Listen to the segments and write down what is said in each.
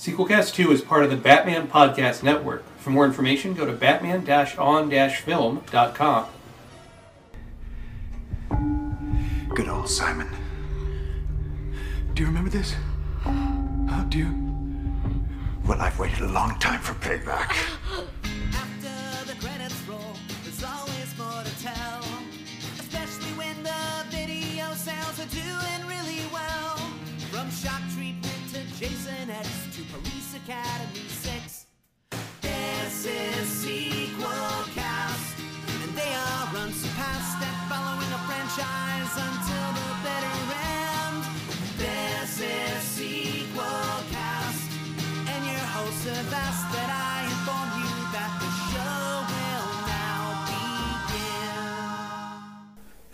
Sequelcast 2 is part of the Batman Podcast Network. For more information, go to batman-on-film.com. Good old Simon. Do you remember this? Huh, do you? Well, I've waited a long time for payback.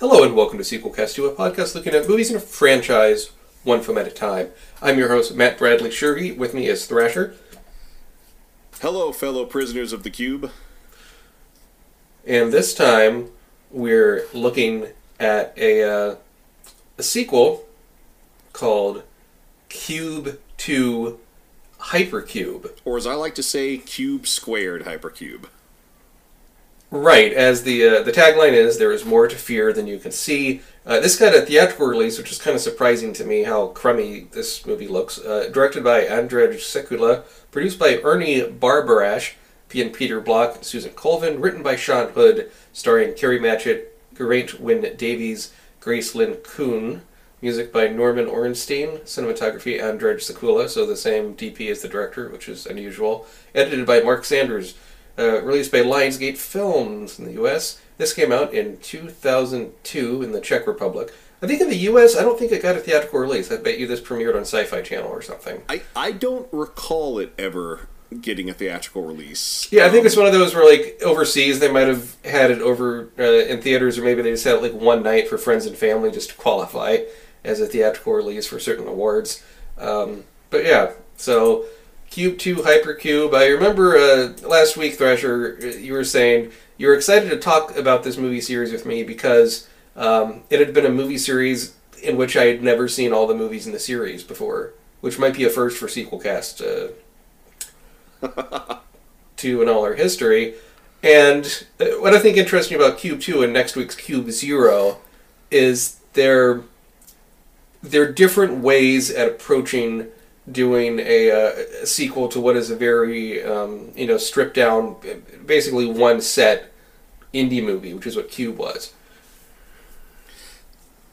Hello and welcome to Sequelcast 2, a podcast looking at movies in a franchise, one film at a time. I'm your host, Matt Bradley Shurgi. With me is Thrasher. Hello, fellow prisoners of the cube. And this time, we're looking at a, uh, a sequel called Cube 2 Hypercube. Or as I like to say, cube squared hypercube. Right, as the uh, the tagline is, there is more to fear than you can see. Uh, this got a theatrical release, which is kind of surprising to me how crummy this movie looks. Uh, directed by Andrzej Sekula, produced by Ernie Barbarash, P. and Peter Block, Susan Colvin, written by Sean Hood, starring Kari Matchett, Geraint Wyn Davies, Grace Lynn Kuhn. Music by Norman Orenstein, cinematography Andrzej Sekula, so the same DP as the director, which is unusual. Edited by Mark Sanders, uh, released by Lionsgate Films in the U.S. This came out in 2002 in the Czech Republic. I think in the U.S., I don't think it got a theatrical release. I bet you this premiered on Sci-Fi Channel or something. I, I don't recall it ever getting a theatrical release. Yeah, I think it's one of those where, like, overseas they might have had it over uh, in theaters, or maybe they just had it like one night for friends and family just to qualify as a theatrical release for certain awards. Um, but yeah, so Cube 2 Hypercube. I remember uh, last week, Thrasher, uh, you were saying you were excited to talk about this movie series with me because um, it had been a movie series in which I had never seen all the movies in the series before, which might be a first for Sequelcast uh, to in all our history. And uh, what I think interesting about Cube 2 and next week's Cube 0 is they're they're different ways at approaching doing a, uh, a sequel to what is a very um, you know stripped down, basically one set indie movie, which is what Cube was.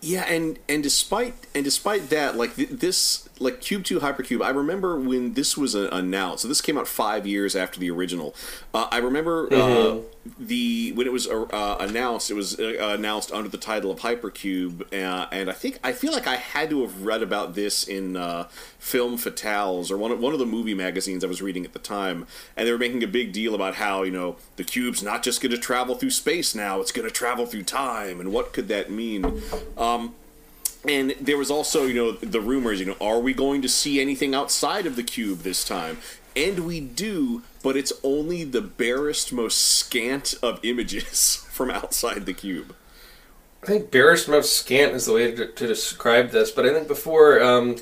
Yeah, and and despite and despite that, like th- this, like Cube Two Hypercube, I remember when this was uh, announced. So this came out five years after the original. Uh, I remember uh, the when it was uh, announced. It was uh, announced under the title of Hypercube, uh, and I think I feel like I had to have read about this in uh, Femme Fatales or one of, one of the movie magazines I was reading at the time, and they were making a big deal about how you know the cube's not just going to travel through space now; it's going to travel through time, and what could that mean? Um, and there was also, you know, the rumors, you know, are we going to see anything outside of the cube this time? And we do, but it's only the barest, most scant of images from outside the cube. I think barest most scant is the way to, to describe this, but I think before, um,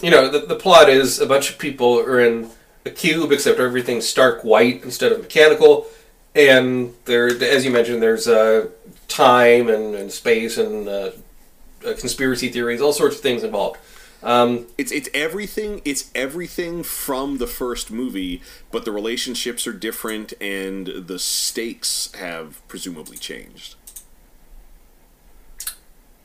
you know, the, the plot is a bunch of people are in a cube, except everything's stark white instead of mechanical, and there, as you mentioned, there's uh, time and, and space and uh, uh, conspiracy theories, all sorts of things involved. Um, It's it's everything. It's everything from the first movie, but the relationships are different, and the stakes have presumably changed.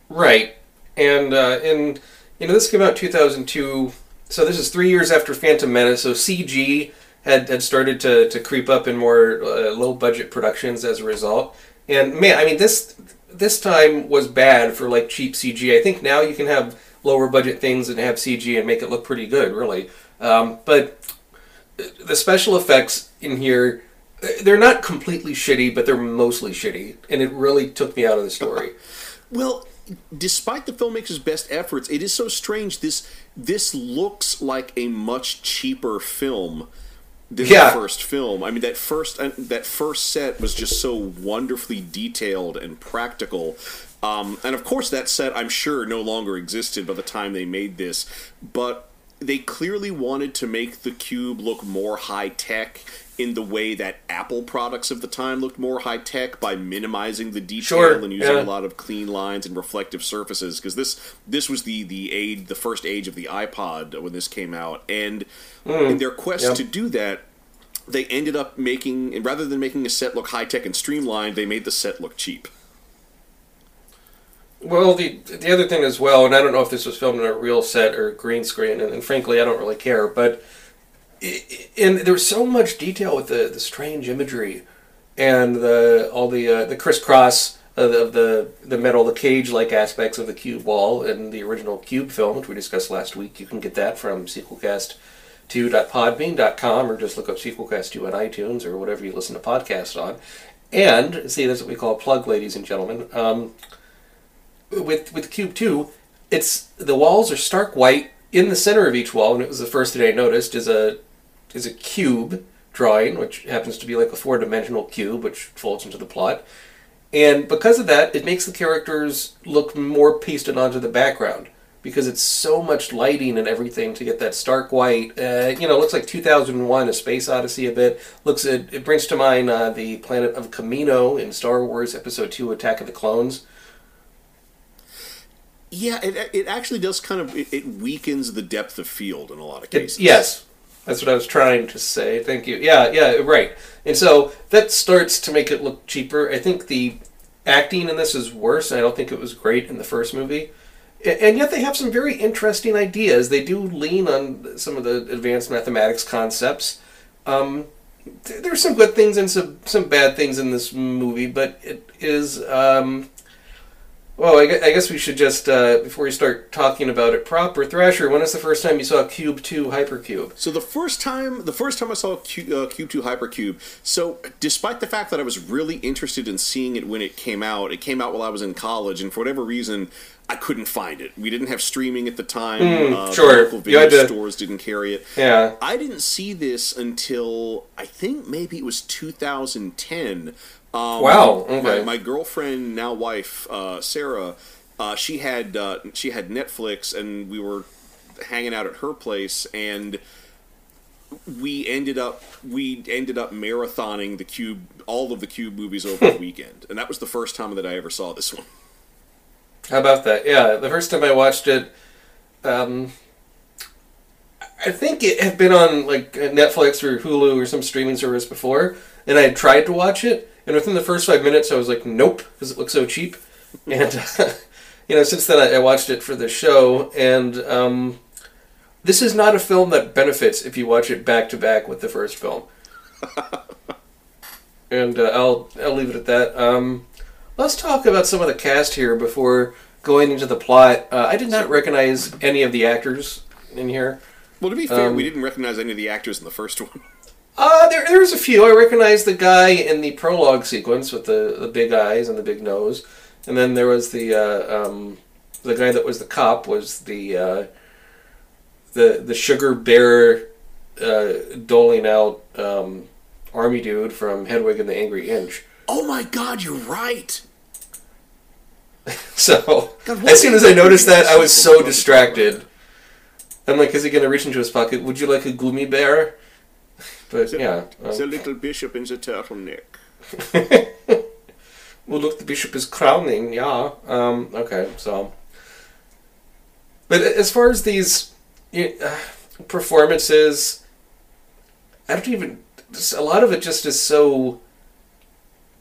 Right, and uh, and you know this came out 2002, so this is three years after Phantom Menace. So CG had had started to to creep up in more uh, low budget productions as a result. And man, I mean this this time was bad for like cheap CG. I think now you can have lower budget things and have CG and make it look pretty good, really. Um, but the special effects in here. They're not completely shitty, but they're mostly shitty, and it really took me out of the story. Well, despite the filmmaker's best efforts, it is so strange. This this looks like a much cheaper film than Yeah. the first film. I mean, that first uh, that first set was just so wonderfully detailed and practical. Um, and of course, that set I'm sure no longer existed by the time they made this. But they clearly wanted to make the cube look more high tech in the way that Apple products of the time looked more high tech by minimizing the detail Sure, and using yeah. a lot of clean lines and reflective surfaces. Because this this was the the age the first age of the iPod when this came out, and in their quest to do that. They ended up making, rather than making a set look high tech and streamlined, they made the set look cheap. Well, the the other thing as well, and I don't know if this was filmed in a real set or green screen, and, and frankly, I don't really care. But i- i- and there's so much detail with the, the strange imagery and the all the uh, the crisscross of the, of the the metal, the cage like aspects of the cube wall in the original Cube film, which we discussed last week. You can get that from sequelcast2.podbean.com or just look up sequelcast2 on iTunes or whatever you listen to podcasts on. And see, that's what we call a plug, ladies and gentlemen. Um, with with Cube Two, it's the walls are stark white. In the center of each wall, and it was the first thing I noticed, is a is a cube drawing, which happens to be like a four dimensional cube, which folds into the plot. And because of that, it makes the characters look more pasted onto the background because it's so much lighting and everything to get that stark white. Uh, you know, looks like 2001: A Space Odyssey a bit. Looks it, it brings to mind uh, the planet of Kamino in Star Wars Episode Two: Attack of the Clones. Yeah, it, it actually does kind of it, it weakens the depth of field in a lot of It- cases. yes, that's what I was trying to say. Thank you. Yeah, yeah, right. And so that starts to make it look cheaper. I think the acting in this is worse. I don't think it was great in the first movie. And yet they have some very interesting ideas. They do lean on some of the advanced mathematics concepts. Um, th- there's some good things and some some bad things in this movie, but it is. Um, well, I gue- I guess we should just uh, before we start talking about it proper. Thrasher, when was the first time you saw Cube Two Hypercube? So the first time, the first time I saw Q, uh, Cube Two Hypercube. So despite the fact that I was really interested in seeing it when it came out, it came out while I was in college, and for whatever reason, I couldn't find it. We didn't have streaming at the time. uh, sure. local video to- stores didn't carry it. Yeah. I didn't see this until I think maybe it was 2010. Um, Wow, okay. My, my girlfriend, now wife, uh, Sarah, uh, she had uh, she had Netflix, and we were hanging out at her place, and we ended up we ended up marathoning the Cube, all of the Cube movies over the weekend, and that was the first time that I ever saw this one. How about that? Yeah, the first time I watched it, um, I think it had been on like Netflix or Hulu or some streaming service before, and I had tried to watch it, and within the first five minutes, I was like, nope, because it looks so cheap. And you know, since then, I, I watched it for the show, and um, this is not a film that benefits if you watch it back to back with the first film. and uh, I'll I'll leave it at that. Um, let's talk about some of the cast here before going into the plot. Uh, I did not recognize any of the actors in here. Well, to be fair, Um, we didn't recognize any of the actors in the first one. Uh, there, there's a few. I recognize the guy in the prologue sequence with the, the big eyes and the big nose, and then there was the uh, um, the guy that was the cop was the uh, the the sugar bear uh, doling out um, army dude from Hedwig and the Angry Inch. Oh my God, you're right. So God, as soon as I noticed that, I was so distracted. I'm like, is he going to reach into his pocket? Would you like a gloomy bear? But yeah. um, The little bishop in the turtleneck. Well, look, the bishop is crowning. Yeah. Um, okay. So, but as far as these uh, performances, I don't even. A lot of it just is so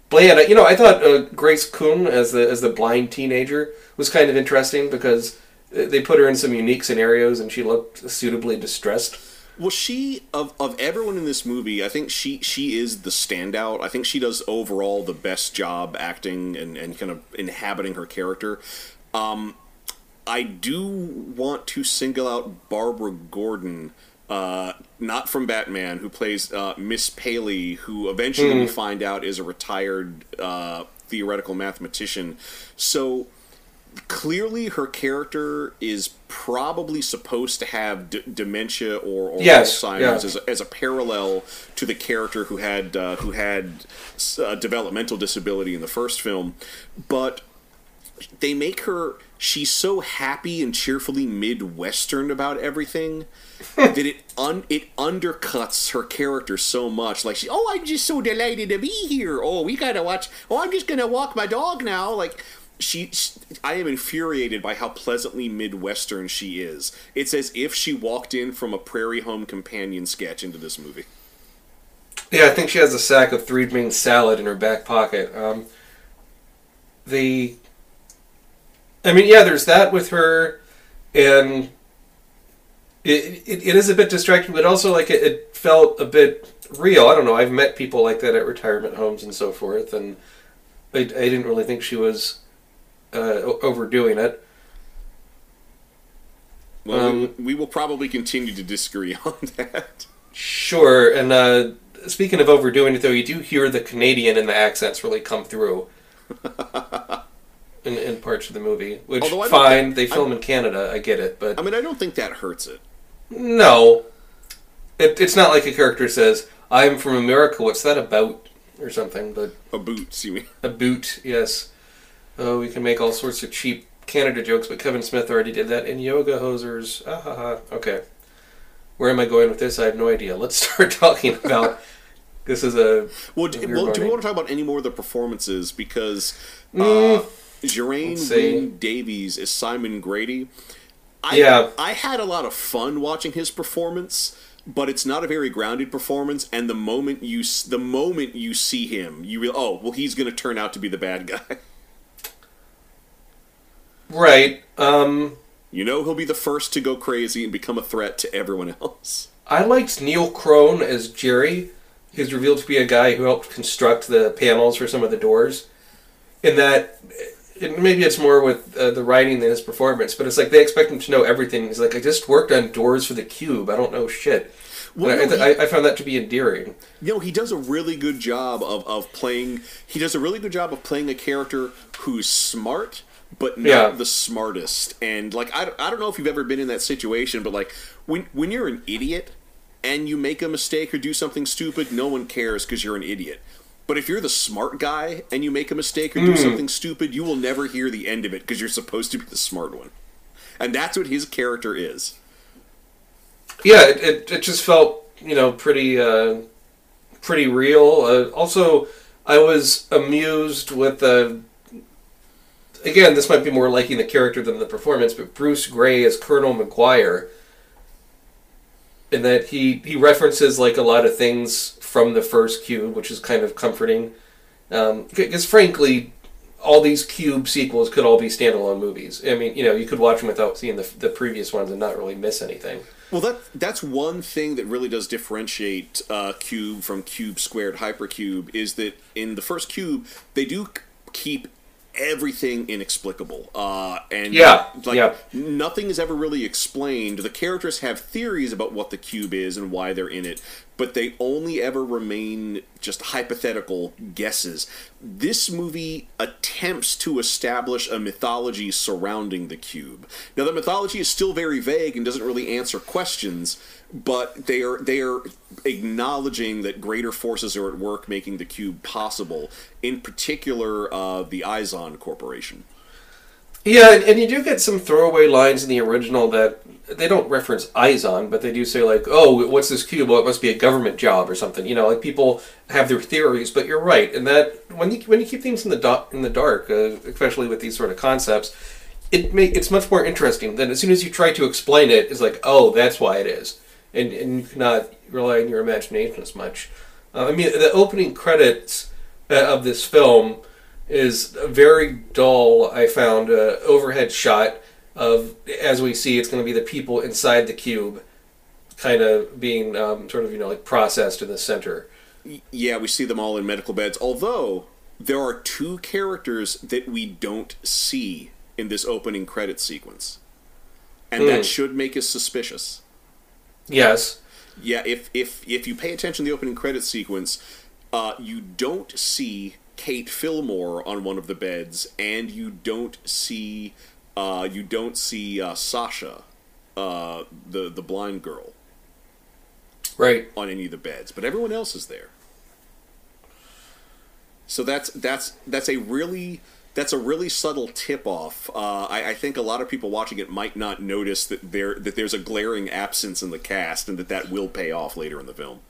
bland. You know, I thought uh, Grace Kuhn as the as the blind teenager was kind of interesting because they put her in some unique scenarios and she looked suitably distressed. Well, she of of everyone in this movie, I think she she is the standout. I think she does overall the best job acting and and kind of inhabiting her character. Um, I do want to single out Barbara Gordon. Uh, not from Batman, who plays uh, Miss Paley, who eventually we find out is a retired uh, theoretical mathematician. So clearly her character is probably supposed to have d- dementia or, or Yes, Alzheimer's yeah. as, a, as a parallel to the character who had uh, who had uh, developmental disability in the first film, but they make her she's so happy and cheerfully midwestern about everything that it un, it undercuts her character so much. Like she oh i'm just so delighted to be here. Oh we gotta watch oh i'm just gonna walk my dog now. Like she, she i am infuriated by how pleasantly midwestern she is it's as if she walked in from a prairie home companion sketch into this movie Yeah, I think she has a sack of three bean salad in her back pocket. Um, the, I mean, yeah, there's that with her, and it, it, it is a bit distracting, but also like it, it felt a bit real. I don't know. I've met people like that at retirement homes and so forth, and I, I didn't really think she was uh, overdoing it. well Um, we, we will probably continue to disagree on that Sure, and uh, speaking of overdoing it, though, you do hear the Canadian and the accents really come through in, in parts of the movie. Which fine, think- they film in Canada. I get it, but i mean i don't think that hurts it no, it, it's not like a character says, "I'm from America." What's that about? Or something, but a boot, you mean a boot, yes. Oh, we can make all sorts of cheap Canada jokes, but Kevin Smith already did that in Yoga Hosers. Ah, ha, ha. Okay. Where am I going with this? I have no idea. Let's start talking about. this is a. Well, do, well, do we want to talk about any more of the performances? Because uh, Mm. Geraint Let's Davies is Simon Grady. I, Yeah. I had a lot of fun watching his performance, but it's not a very grounded performance. And the moment you the moment you see him, you real oh well, he's going to turn out to be the bad guy. Right. Um, you know, he'll be the first to go crazy and become a threat to everyone else. I liked Neil Crone as Jerry. He's revealed to be a guy who helped construct the panels for some of the doors. In that, it, maybe it's more with uh, the writing than his performance, but it's like they expect him to know everything. He's like, I just worked on doors for the Cube. I don't know shit. Well, And I, no, I, I found that to be endearing. You know, he does a really good job of, of playing. He does a really good job of playing a character who's smart, but not Yeah. the smartest. And like, I, I don't know if you've ever been in that situation, but like, when when you're an idiot and you make a mistake or do something stupid, no one cares because you're an idiot. But if you're the smart guy and you make a mistake or do something stupid, you will never hear the end of it because you're supposed to be the smart one. And that's what his character is. Yeah, it, it, it just felt you know pretty uh, pretty real. Uh, also, I was amused with the. Again, this might be more liking the character than the performance, but Bruce Gray as Colonel McGuire, in that he he references like a lot of things from the first Cube, which is kind of comforting. Because frankly, all these Cube sequels could all be standalone movies. I mean, you know, you could watch them without seeing the the previous ones and not really miss anything. Well, that that's one thing that really does differentiate uh, cube from cube squared hypercube is that in the first cube they do keep everything inexplicable, uh, and Yeah, like yeah. nothing is ever really explained. The characters have theories about what the cube is and why they're in it, but they only ever remain just hypothetical guesses. This movie attempts to establish a mythology surrounding the cube. Now, the mythology is still very vague and doesn't really answer questions, but they are they are acknowledging that greater forces are at work making the cube possible. In particular, uh, the Izon Corporation. Yeah, and, and you do get some throwaway lines in the original that they don't reference Izon, but they do say like, "Oh, what's this cube? Well, it must be a government job or something." You know, like people have their theories, but you're right, and that when you when you keep things in the do- in the dark, uh, especially with these sort of concepts, it make it's much more interesting. Than as soon as you try to explain it, it's like, "Oh, that's why it is," and and you cannot rely on your imagination as much. Uh, I mean, the opening credits uh, of this film is a very dull. I found uh, overhead shot of as we see it's going to be the people inside the cube, kind of being um, sort of you know like processed in the center. Yeah, we see them all in medical beds. Although there are two characters that we don't see in this opening credit sequence, and Hmm. that should make us suspicious. Yes, Yeah, if if if you pay attention to the opening credit sequence, uh, you don't see Kate Fillmore on one of the beds, and you don't see uh, you don't see uh, Sasha, uh, the the blind girl, right. on any of the beds, but everyone else is there. So that's that's that's a really that's a really subtle tip off. Uh, I, I think a lot of people watching it might not notice that there that there's a glaring absence in the cast, and that that will pay off later in the film.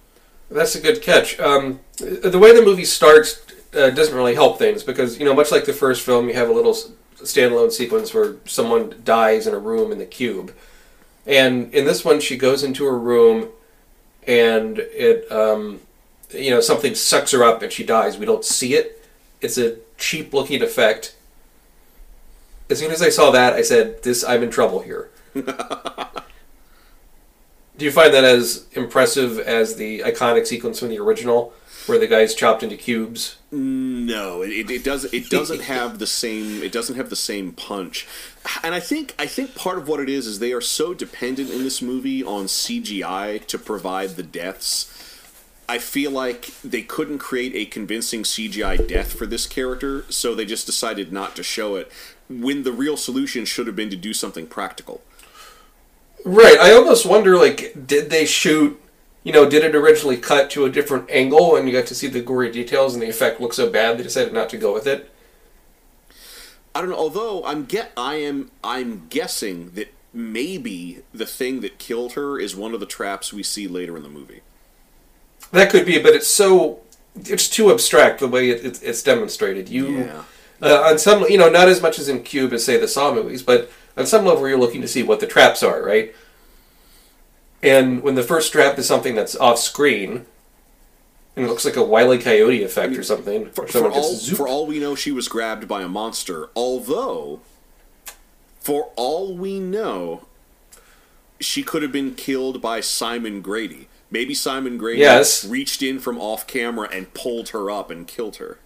That's a good catch. Um, the way the movie starts uh, doesn't really help things because you know, much like the first film, you have a little standalone sequence where someone dies in a room in the cube, and in this one, she goes into a room, and it, um, you know, something sucks her up and she dies. We don't see it. It's a cheap looking effect. As soon as I saw that, I said, "This, I'm in trouble here." Do you find that as impressive as the iconic sequence from the original, where the guy's chopped into cubes? No, it, it does. It doesn't have the same. It doesn't have the same punch. And I think I think part of what it is is they are so dependent in this movie on CGI to provide the deaths. I feel like they couldn't create a convincing CGI death for this character, so they just decided not to show it. When the real solution should have been to do something practical. Right. I almost wonder, like, did they shoot? You know, did it originally cut to a different angle, and you got to see the gory details, and the effect looked so bad they decided not to go with it? I don't know. Although I'm get, I am, I'm guessing that maybe the thing that killed her is one of the traps we see later in the movie. That could be, but it's so it's too abstract the way it, it, it's demonstrated. You Yeah. uh, on some, you know, not as much as in Cube as say the Saw movies, but on some level you're looking to see what the traps are, right? And when the first trap is something that's off screen, and it looks like a wily coyote effect or something, For, or for all, for all we know, she was grabbed by a monster. Although, for all we know, she could have been killed by Simon Grady. Maybe Simon Grady Yes. reached in from off camera and pulled her up and killed her.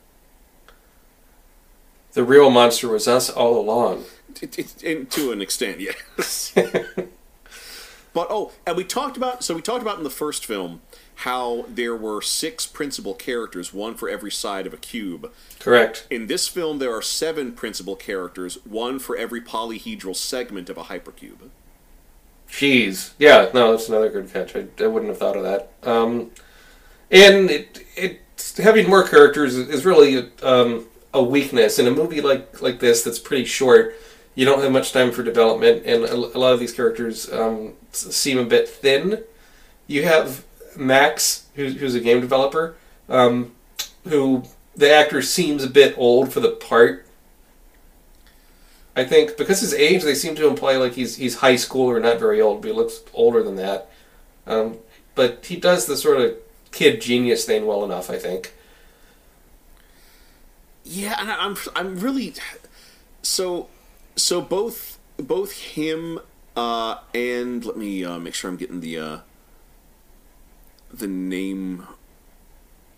the real monster was us all along. It, it, and to an extent, yes. but oh, and we talked about so we talked about in the first film how there were six principal characters, one for every side of a cube. Correct. In this film, there are seven principal characters, one for every polyhedral segment of a hypercube. Jeez. Yeah, no, that's another good catch. I, I wouldn't have thought of that. Um, and it, it having more characters is really um, a weakness in a movie like like this that's pretty short. You don't have much time for development, and a, lot of these characters um, seem a bit thin. You have Max, who's, who's a game developer, um, who the actor seems a bit old for the part. I think because his age, they seem to imply like he's he's high school or not very old, but he looks older than that. Um, but he does the sort of kid genius thing well enough, I think. Yeah, and I'm I'm really so so both both him uh, and let me uh, make sure I'm getting the uh, the name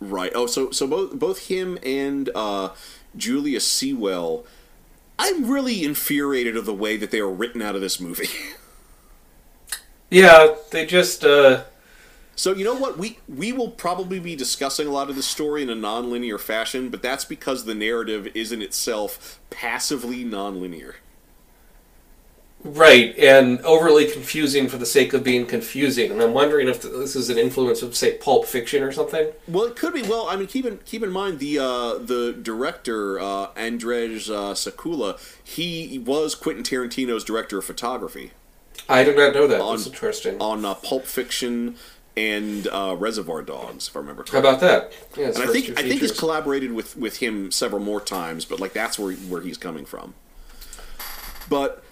right. Oh, so so both both him and uh, Julia Sewell. I'm really infuriated of the way that they were written out of this movie. Yeah, they just uh, So you know what we we will probably be discussing a lot of this story in a non-linear fashion, but that's because the narrative is in itself passively non-linear. Right and overly confusing for the sake of being confusing. And I'm wondering if this is an influence of say Pulp Fiction or something. Well, it could be. Well, I mean, keep in keep in mind the uh, the director uh, Andrzej uh, Sekula. He was Quentin Tarantino's director of photography I did not know that. On- That's interesting. on uh, Pulp Fiction and uh, Reservoir Dogs, if I remember correctly. How about that? Yeah, And I think I think he's collaborated with with him several more times, but like that's where where he's coming from. But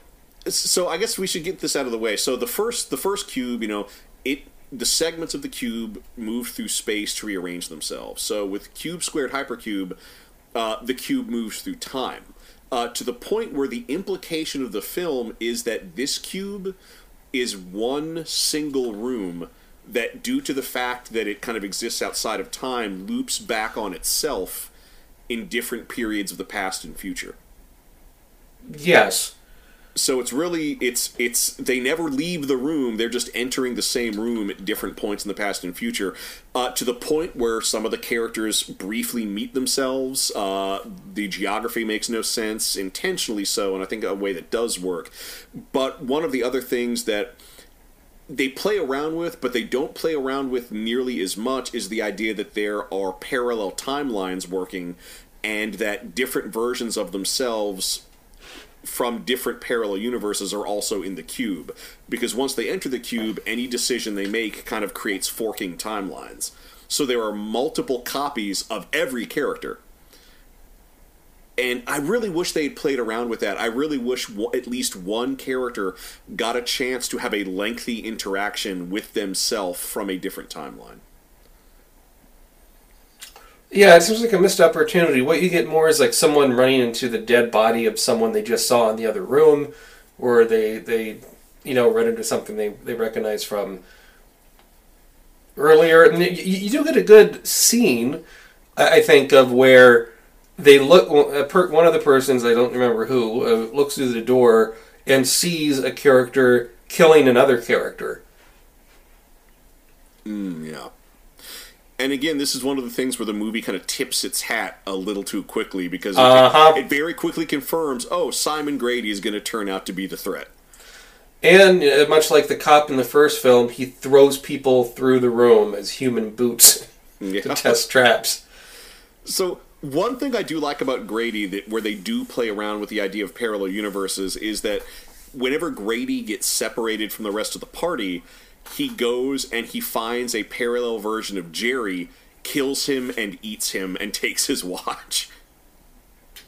so I guess we should get this out of the way. So the first the first cube, you know, it the segments of the cube move through space to rearrange themselves. So with cube squared hypercube, uh, the cube moves through time. Uh, to the point where the implication of the film is that this cube is one single room that, due to the fact that it kind of exists outside of time, loops back on itself in different periods of the past and future. yes. So it's really it's it's they never leave the room. They're just entering the same room at different points in the past and future, uh, to the point where some of the characters briefly meet themselves. Uh, the geography makes no sense, intentionally so, and I think a way that does work. But one of the other things that they play around with, but they don't play around with nearly as much, is the idea that there are parallel timelines working and that different versions of themselves from different parallel universes are also in the cube because once they enter the cube any decision they make kind of creates forking timelines so there are multiple copies of every character and I really wish they had played around with that. I really wish w- at least one character got a chance to have a lengthy interaction with themselves from a different timeline. Yeah, it seems like a missed opportunity. What you get more is like someone running into the dead body of someone they just saw in the other room, or they they you know run into something they they recognize from earlier. And you, you do get a good scene, I I think, of where they look. One of the persons I don't remember who uh, looks through the door and sees a character killing another character. Mm, yeah. And again, this is one of the things where the movie kind of tips its hat a little too quickly because it, Uh-huh. it very quickly confirms, oh, Simon Grady is going to turn out to be the threat. And uh, much like the cop in the first film, he throws people through the room as human boots Yeah. to test traps. So one thing I do like about Grady that where they do play around with the idea of parallel universes is that whenever Grady gets separated from the rest of the party, he goes and he finds a parallel version of Jerry, kills him and eats him and takes his watch.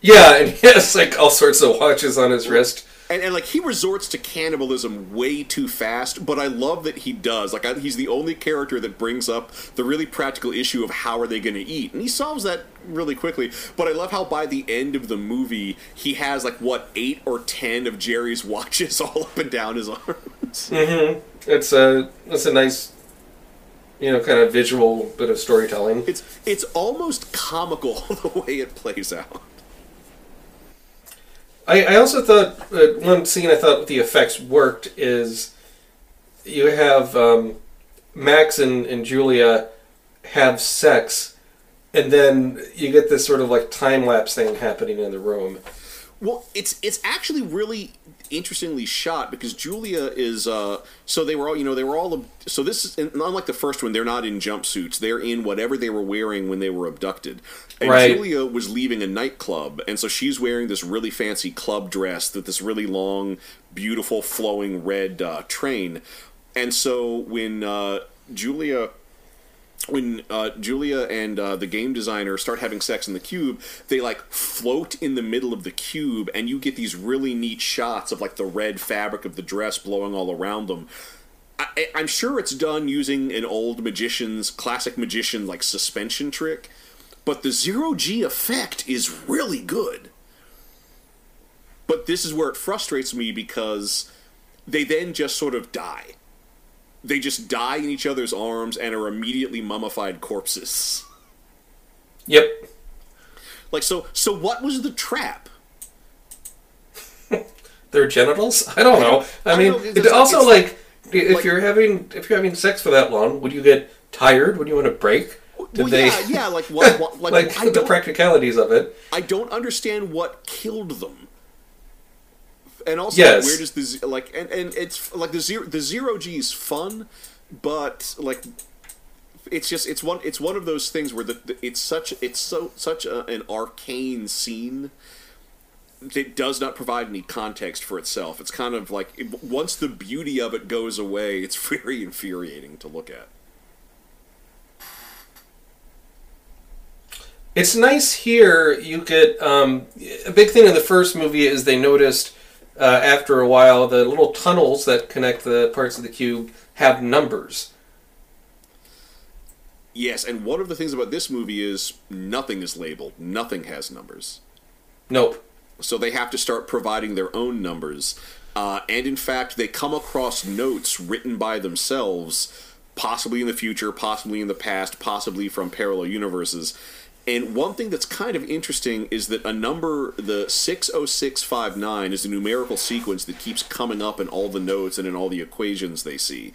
Yeah, and he has like all sorts of watches on his wrist. And, and like he resorts to cannibalism way too fast, but I love that he does. Like I, he's the only character that brings up the really practical issue of how are they going to eat, and he solves that really quickly. But I love how by the end of the movie, he has like what eight or ten of Jerry's watches all up and down his arms. mm-hmm. It's a it's a nice, you know, kind of visual bit of storytelling. It's it's almost comical the way it plays out. I, I also thought uh, one scene I thought the effects worked is you have um, Max and, and Julia have sex, and then you get this sort of like time lapse thing happening in the room. Well, it's it's actually really interestingly shot because Julia is uh so they were all you know they were all so this is unlike the first one they're not in jumpsuits. They're in whatever they were wearing when they were abducted. And Right. Julia was leaving a nightclub and so she's wearing this really fancy club dress with this really long beautiful flowing red uh, train. And so when uh, Julia when uh, Julia and uh, the game designer start having sex in the cube, they like float in the middle of the cube, and you get these really neat shots of like the red fabric of the dress blowing all around them. I, I'm sure it's done using an old magician's classic magician like suspension trick, but the zero G effect is really good. But this is where it frustrates me because they then just sort of die they just die in each other's arms and are immediately mummified corpses. Yep. Like so so what was the trap? Their genitals? I don't know. I I mean, know, it's it also it's like, if like- you're having if you're having sex for that long, would you get tired? Would you want to break? Did well, they yeah, yeah, like what, what like, like the practicalities of it? I don't understand what killed them. And also Yes. where does the like and, and it's like the zero the zero G is fun, but like it's just it's one it's one of those things where the, the it's such it's so such a, an arcane scene that does not provide any context for itself. It's kind of like it, once the beauty of it goes away, it's very infuriating to look at. It's nice here. You get um, a big thing in the first movie is they noticed uh, after a while the little tunnels that connect the parts of the cube have numbers. Yes, and one of the things about this movie is nothing is labeled. Nothing has numbers. Nope. So they have to start providing their own numbers. Uh, and in fact, they come across notes written by themselves, possibly in the future, possibly in the past, possibly from parallel universes. And one thing that's kind of interesting is that a number, the 60659, is a numerical sequence that keeps coming up in all the notes and in all the equations they see.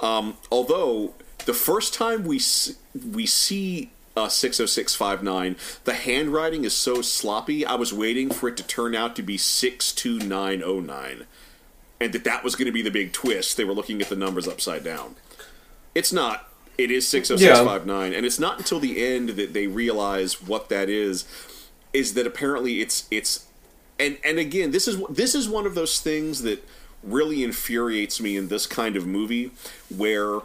Um, although, the first time we, s- we see uh, 60659, the handwriting is so sloppy, I was waiting for it to turn out to be 62909. And that that was going to be the big twist. They were looking at the numbers upside down. It's not. It is 60659, and it's not until the end that they realize what that is. is that apparently it's it's and and again this is this is one of those things that really infuriates me in this kind of movie where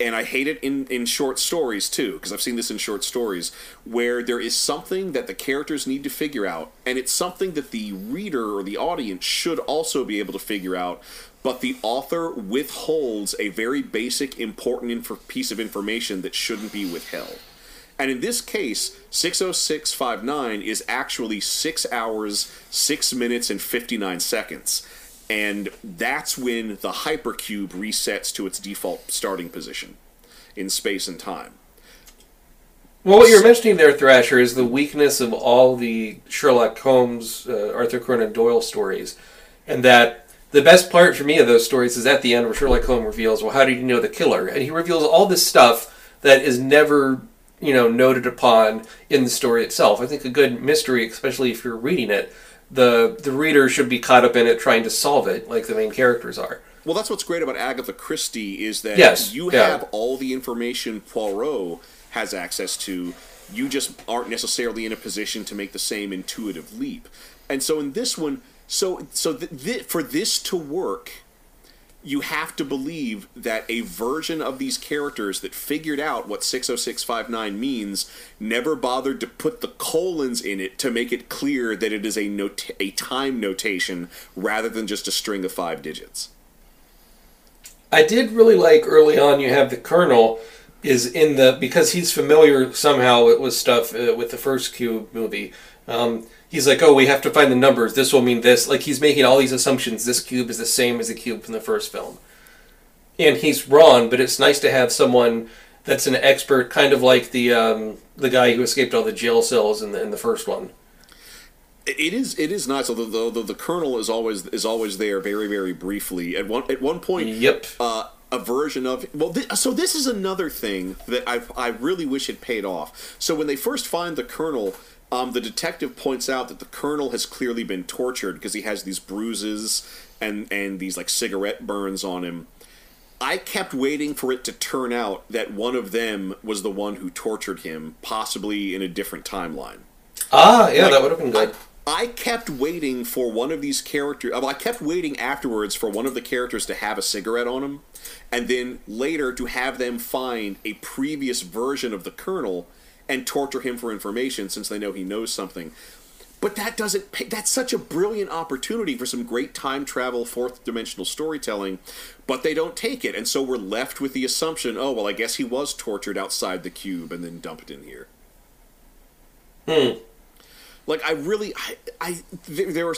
and I hate it in, in short stories too, because I've seen this in short stories, where there is something that the characters need to figure out, and it's something that the reader or the audience should also be able to figure out, but the author withholds a very basic, important inf- piece of information that shouldn't be withheld. And in this case, 60659 is actually 6 hours, 6 minutes, and 59 seconds and that's when the hypercube resets to its default starting position in space and time. Well, what you're mentioning there, Thrasher, is the weakness of all the Sherlock Holmes, uh, Arthur Conan Doyle stories, and that the best part for me of those stories is at the end where Sherlock Holmes reveals, "Well, how did you know the killer?" and he reveals all this stuff that is never, you know, noted upon in the story itself. I think a good mystery, especially if you're reading it, the the reader should be caught up in it trying to solve it, like the main characters are. Well, that's what's great about Agatha Christie is that Yes, you yeah. have all the information Poirot has access to. You just aren't necessarily in a position to make the same intuitive leap. And so in this one, so so th- th- for this to work, you have to believe that a version of these characters that figured out what 60659 means never bothered to put the colons in it to make it clear that it is a not- a time notation rather than just a string of five digits. I did really like early on. You have the Colonel is in the because he's familiar somehow with, stuff uh, with the first Cube movie. Um, he's like, oh, we have to find the numbers. This will mean this. Like he's making all these assumptions. This cube is the same as the cube from the first film, and he's wrong. But it's nice to have someone that's an expert, kind of like the um, the guy who escaped all the jail cells in the in the first one. It is it is nice, although the, the, the colonel is always is always there very very briefly. At one at one point, Yep. uh, a version of well, thi- so this is another thing that I I really wish had paid off. So when they first find the colonel, um, the detective points out that the colonel has clearly been tortured because he has these bruises and and these like cigarette burns on him. I kept waiting for it to turn out that one of them was the one who tortured him, possibly in a different timeline. Ah, yeah, Like, that would have been good. I kept waiting for one of these characters. I kept waiting afterwards for one of the characters to have a cigarette on him, and then later to have them find a previous version of the Colonel and torture him for information since they know he knows something. But that doesn't. Pay, that's such a brilliant opportunity for some great time travel, fourth dimensional storytelling, but they don't take it, and so we're left with the assumption: oh well, I guess he was tortured outside the cube and then dumped in here. Hmm. Like I really, I, I there, there are.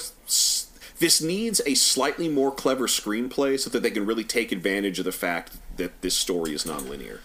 This needs a slightly more clever screenplay so that they can really take advantage of the fact that this story is nonlinear.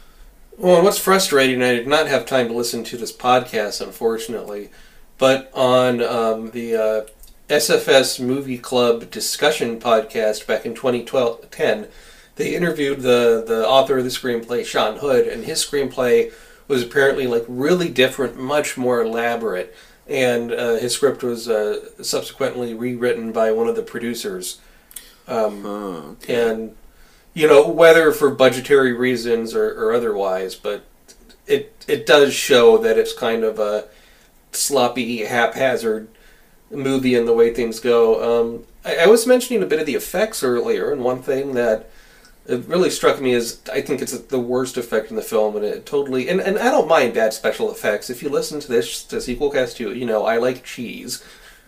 Well, what's frustrating, I did not have time to listen to this podcast, unfortunately, but on um, the uh, SFS Movie Club discussion podcast back in 2012 10, they interviewed the, the author of the screenplay, Sean Hood, and his screenplay was apparently like really different, much more elaborate, and uh, his script was uh, subsequently rewritten by one of the producers. Um, And you know whether for budgetary reasons or, or otherwise, but it it does show that it's kind of a sloppy, haphazard movie in the way things go. Um, I, I was mentioning a bit of the effects earlier, and one thing that really struck me is I think it's the worst effect in the film, and it totally and, and I don't mind bad special effects. If you listen to this to Sequelcast too, you know I like cheese,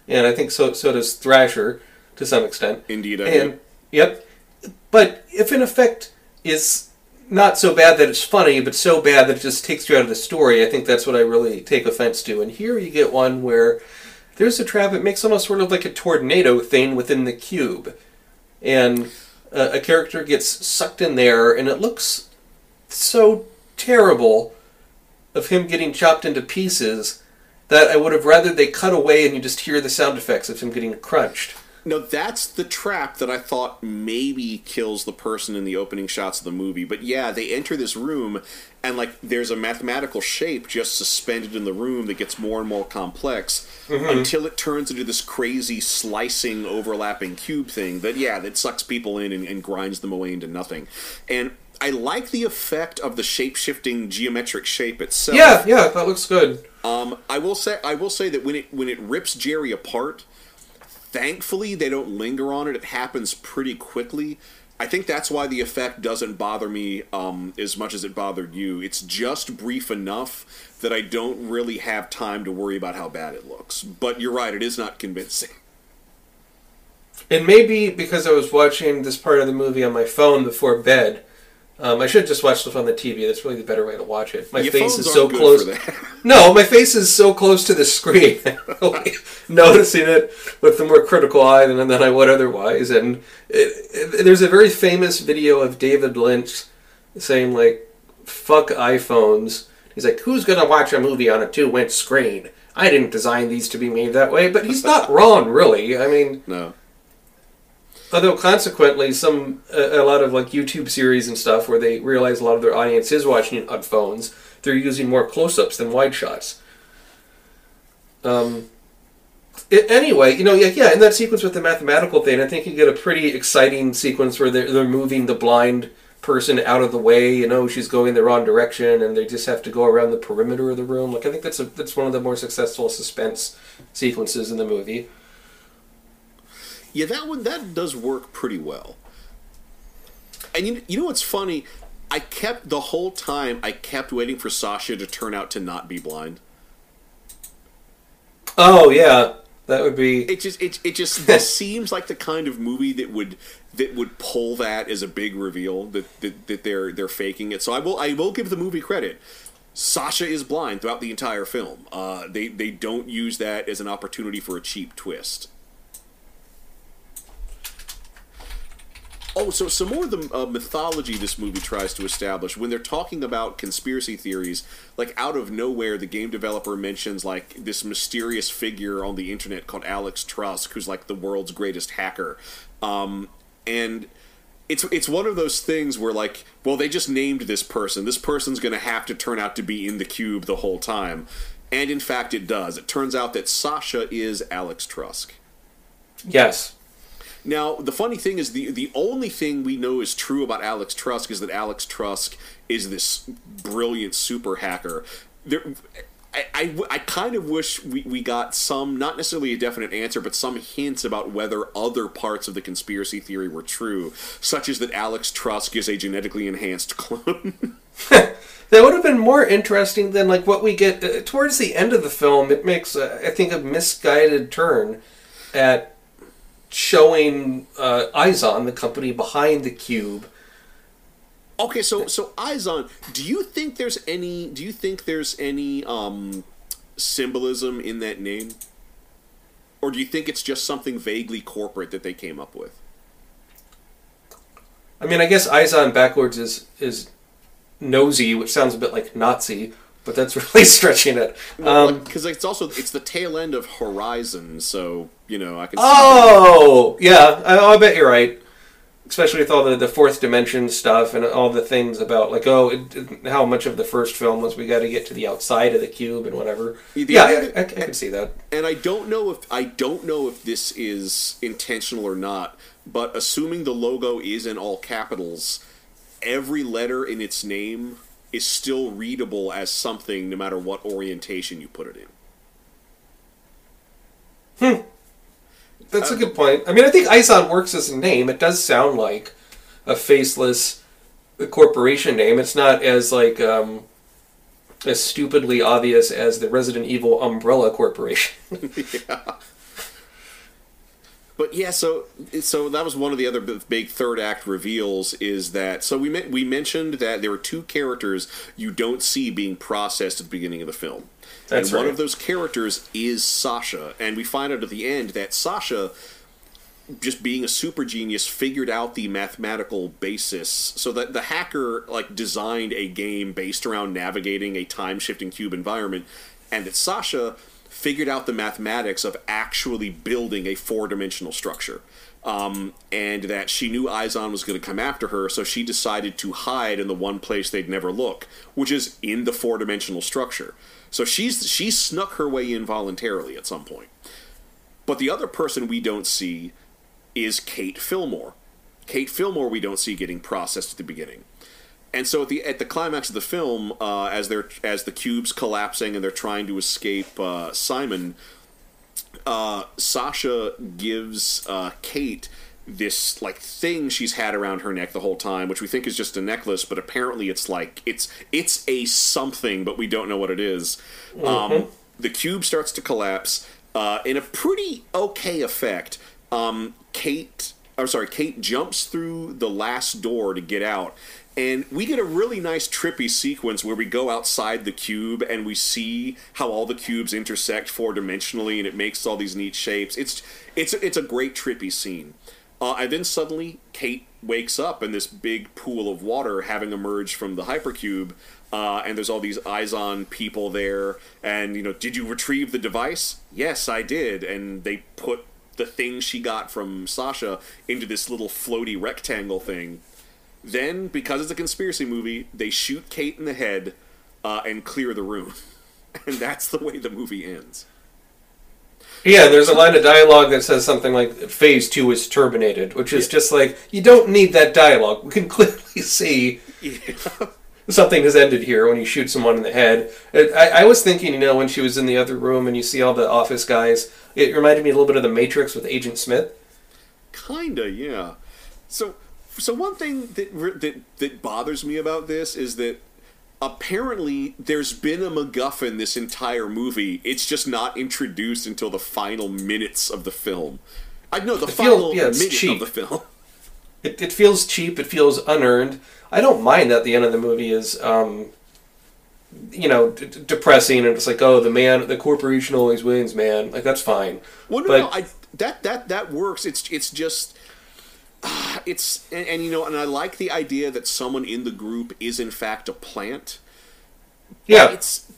and I think so so does Thrasher to some extent. Indeed, I and do. yep. But if an effect is not so bad that it's funny, but so bad that it just takes you out of the story, I think that's what I really take offense to. And here you get one where there's a trap. It makes almost sort of like a tornado thing within the cube, and uh, a character gets sucked in there, and it looks so terrible of him getting chopped into pieces that I would have rather they cut away and you just hear the sound effects of him getting crunched. No, that's the trap that I thought maybe kills the person in the opening shots of the movie. But yeah, they enter this room, and like there's a mathematical shape just suspended in the room that gets more and more complex until it turns into this crazy slicing, overlapping cube thing that yeah, that sucks people in and, and grinds them away into nothing. And I like the effect of the shape shifting geometric shape itself. Yeah, yeah, that looks good. Um, I will say I will say that when it when it rips Jerry apart, thankfully they don't linger on it. It happens pretty quickly. I think that's why the effect doesn't bother me um, as much as it bothered you. It's just brief enough that I don't really have time to worry about how bad it looks. But you're right; it is not convincing. And maybe because I was watching this part of the movie on my phone before bed, um, I should just watched stuff on the TV. That's really the better way to watch it. My Your face is so close. No, my face is so close to the screen. Noticing it with a more critical eye than, than I would otherwise. And it, it, there's a very famous video of David Lynch saying like, "Fuck iPhones." He's like, "Who's gonna watch a movie on a two-inch screen?" I didn't design these to be made that way, but he's not wrong, really. I mean, No. Although consequently, some a, a lot of like YouTube series and stuff where they realize a lot of their audience is watching it on phones, they're using more close-ups than wide shots. Um. i- anyway, you know, yeah, yeah, in that sequence with the mathematical thing, I think you get a pretty exciting sequence where they're, they're moving the blind person out of the way. You know, she's going the wrong direction, and they just have to go around the perimeter of the room. Like, I think that's a that's one of the more successful suspense sequences in the movie. Yeah, that one that does work pretty well. And you, you know what's funny? I kept the whole time I kept waiting for Sasha to turn out to not be blind. Oh yeah, that would be. It just it, it just this seems like the kind of movie that would that would pull that as a big reveal that, that that they're they're faking it. So I will I will give the movie credit. Sasha is blind throughout the entire film. Uh, they they don't use that as an opportunity for a cheap twist. Oh, so some more of the uh, mythology this movie tries to establish when they're talking about conspiracy theories. Like out of nowhere, the game developer mentions like this mysterious figure on the internet called Alex Trusk, who's like the world's greatest hacker, um, and it's it's one of those things where like, well, they just named this person. This person's going to have to turn out to be in the cube the whole time, and in fact, it does. It turns out that Sasha is Alex Trusk. Yes. Now, the funny thing is, the the only thing we know is true about Alex Trusk is that Alex Trusk is this brilliant super hacker. There, I, I, I kind of wish we, we got some, not necessarily a definite answer, but some hints about whether other parts of the conspiracy theory were true, such as that Alex Trusk is a genetically enhanced clone. That would have been more interesting than like what we get uh, towards the end of the film. It makes, uh, I think, a misguided turn at showing uh, Izon, the company behind the cube. Okay, so so Izon, do you think there's any do you think there's any um symbolism in that name? Or do you think it's just something vaguely corporate that they came up with? I mean, I guess Izon backwards is is nosy, which sounds a bit like Nazi, but that's really stretching it. Um, Because it's also it's the tail end of Horizon, so you know I can. see oh, yeah, I, I bet you're right. Especially with all the, the fourth dimension stuff and all the things about like oh it, it- how much of the first film was we got to get to the outside of the cube and whatever. The yeah, I, I, I can see that. and I don't know if I don't know if this is intentional or not, but assuming the logo is in all capitals, every letter in its name is still readable as something no matter what orientation you put it in. Hmm. That's a good point. I mean, I think Izon works as a name. It does sound like a faceless corporation name. It's not as like um, as stupidly obvious as the Resident Evil Umbrella Corporation. But yeah, so so that was one of the other big third act reveals is that so we we mentioned that there are two characters you don't see being processed at the beginning of the film. That's and one of those characters is Sasha, and we find out at the end that Sasha just being a super genius figured out the mathematical basis. So that the hacker like designed a game based around navigating a time shifting cube environment. And that Sasha figured out the mathematics of actually building a four dimensional structure. Um, and that she knew Izon was going to come after her, so she decided to hide in the one place they'd never look, which is in the four dimensional structure. So she's she snuck her way in voluntarily at some point. But the other person we don't see is Kate Fillmore. Kate Fillmore we don't see getting processed at the beginning. And so at the at the climax of the film, uh, as they're as the cube's collapsing and they're trying to escape uh, Simon, uh, Sasha gives uh, Kate this like thing she's had around her neck the whole time, which we think is just a necklace, but apparently it's like it's it's a something, but we don't know what it is. Um, the cube starts to collapse uh, in a pretty okay effect. Um, Kate, I'm sorry, Kate jumps through the last door to get out. And we get a really nice trippy sequence where we go outside the cube and we see how all the cubes intersect four dimensionally, and it makes all these neat shapes. It's it's it's a great trippy scene. Uh, and then suddenly Kate wakes up in this big pool of water, having emerged from the hypercube. Uh, and there's all these eyes on people there. And you know, did you retrieve the device? Yes, I did. And they put the thing she got from Sasha into this little floaty rectangle thing. Then, because it's a conspiracy movie, they shoot Kate in the head uh, and clear the room. And that's the way the movie ends. Yeah, there's a line of dialogue that says something like "Phase two is terminated," which is just like you don't need that dialogue. We can clearly see something has ended here when you shoot someone in the head. I, I was thinking, you know, when she was in the other room and you see all the office guys, it reminded me a little bit of the Matrix with Agent Smith. Kinda, yeah. So, so one thing that that that bothers me about this is that apparently there's been a MacGuffin this entire movie. It's just not introduced until the final minutes of the film. I know the It feels- final yeah, it's minute cheap. of the film. It, it feels cheap. It feels unearned. I don't mind that the end of the movie is, um, you know, d- depressing and it's like, oh, the man, the corporation always wins, man. Like that's fine. Well, no, But- no, I, that that that works. It's it's just it's and, and you know, and I like the idea that someone in the group is in fact a plant. Yeah, it's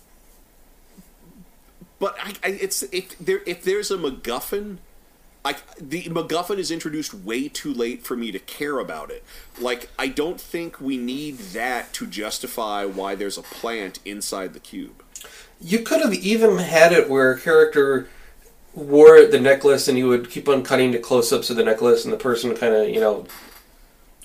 but I, I it's if there if there's a MacGuffin, like the MacGuffin is introduced way too late for me to care about it. Like I don't think we need that to justify why there's a plant inside the cube. You could have even had it where a character wore the necklace and you would keep on cutting to close ups of the necklace and the person kind of, you know,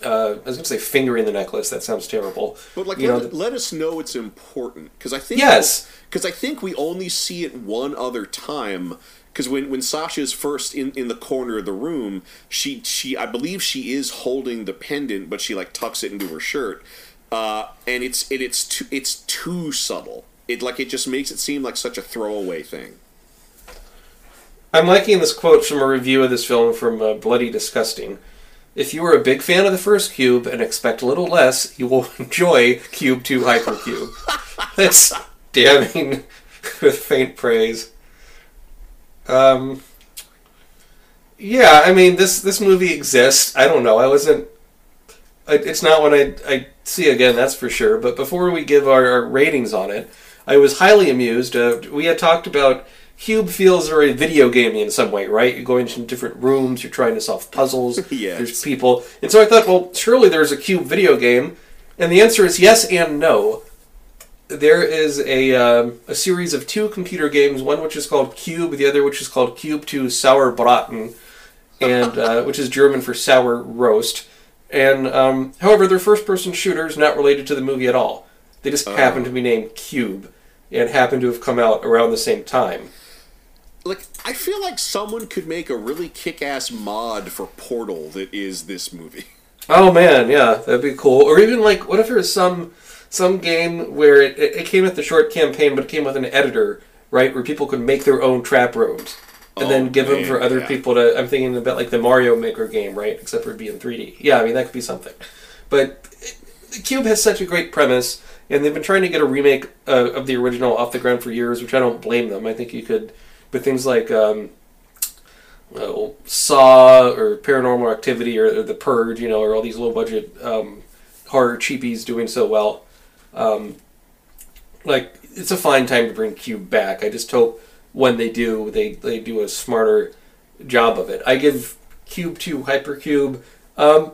uh, I was going to say fingering the necklace. That sounds terrible. But like, you let, know, let us know it's important because I think Yes. because I think we only see it one other time. Because when, when Sasha's first in, in the corner of the room, she she I believe she is holding the pendant, but she like tucks it into her shirt, uh, and it's it, it's too it's too subtle. It like it just makes it seem like such a throwaway thing. I'm liking this quote from a review of this film from uh, Bloody Disgusting. If you are a big fan of the first Cube and expect a little less, you will enjoy Cube 2 Hypercube. That's damning with faint praise. Um, yeah, I mean this this movie exists. I don't know. I wasn't. I, it's not one I I see again. That's for sure. But before we give our, our ratings on it, I was highly amused. Uh, we had talked about Cube feels very video gamey in some way, right? You're going into different rooms. You're trying to solve puzzles. Yes. There's people, and so I thought, well, surely there's a Cube video game, and the answer is yes and no there is a um, a series of two computer games, one which is called Cube, the other which is called Cube 2 Sauerbraten, and uh, which is German for sour roast. And um, however, they're first-person shooters, not related to the movie at all. They just happen to be named Cube, and happen to have come out around the same time. Like I feel like someone could make a really kick-ass mod for Portal that is this movie. Oh man, yeah, that'd be cool. Or even like, what if there was some some game where it, it, came with the short campaign, but it came with an editor, right, where people could make their own trap rooms and Oh, then give them for other yeah. people to. I'm thinking about like the Mario Maker game, right, except for it being 3D. Yeah, I mean that could be something. But it, the Cube has such a great premise, and they've been trying to get a remake uh, of the original off the ground for years, which I don't blame them. I think you could, but things like. Um, Saw or Paranormal Activity or, or The Purge, you know, or all these low budget um, horror cheapies doing so well. Um, like it's a fine time to bring Cube back. I just hope when they do, they they do a smarter job of it. I give Cube 2 Hypercube. Um,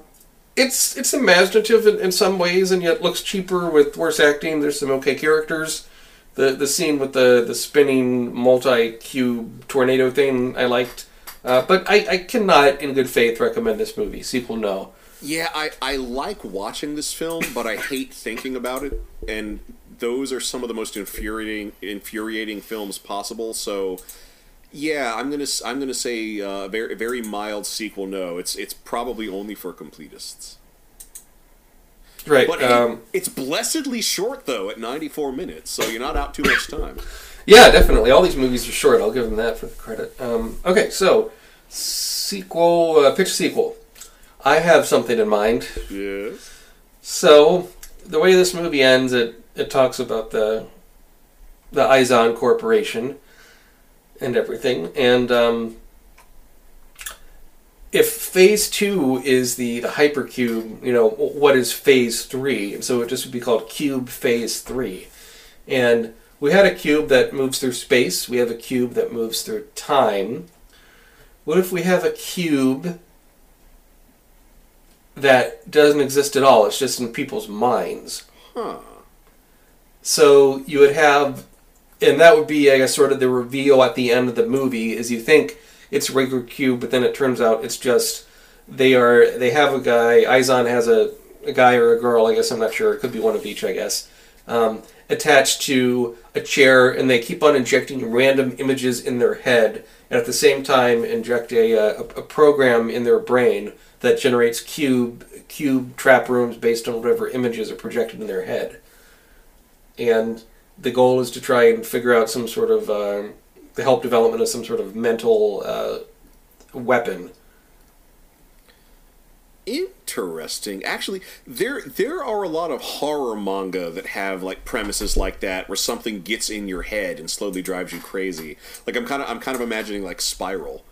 it's it's imaginative in, in some ways, and yet looks cheaper with worse acting. There's some okay characters. The the scene with the the spinning multi cube tornado thing I liked. Uh, but I, I cannot, in good faith, recommend this movie. Sequel, no. Yeah, I, I like watching this film, but I hate thinking about it. And those are some of the most infuriating infuriating films possible. So, yeah, I'm gonna I'm gonna say uh, a very very mild sequel. No, it's it's probably only for completists. Right. But um, it's blessedly short though at 94 minutes, so you're not out too much time. yeah, definitely. All these movies are short. I'll give them that for the credit. Um, okay, so sequel, uh, pitch sequel. I have something in mind. Yes. So the way this movie ends, it it talks about the the Izon Corporation and everything, and um, if Phase Two is the the hypercube, you know what is Phase Three? So it just would be called Cube Phase Three, and we had a cube that moves through space. We have a cube that moves through time. What if we have a cube that doesn't exist at all? It's just in people's minds. Huh. So you would have, and that would be, I guess, sort of the reveal at the end of the movie. Is you think it's a regular cube, but then it turns out it's just they are. They have a guy. Izon has a, a guy or a girl. I guess I'm not sure. It could be one of each. I guess. Um, attached to a chair, and they keep on injecting random images in their head, and at the same time inject a, a, a program in their brain that generates cube cube trap rooms based on whatever images are projected in their head and the goal is to try and figure out some sort of um, the help development of some sort of mental uh, weapon. Interesting. Actually, there there are a lot of horror manga that have like premises like that, where something gets in your head and slowly drives you crazy. Like I'm kind of I'm kind of imagining like Spiral.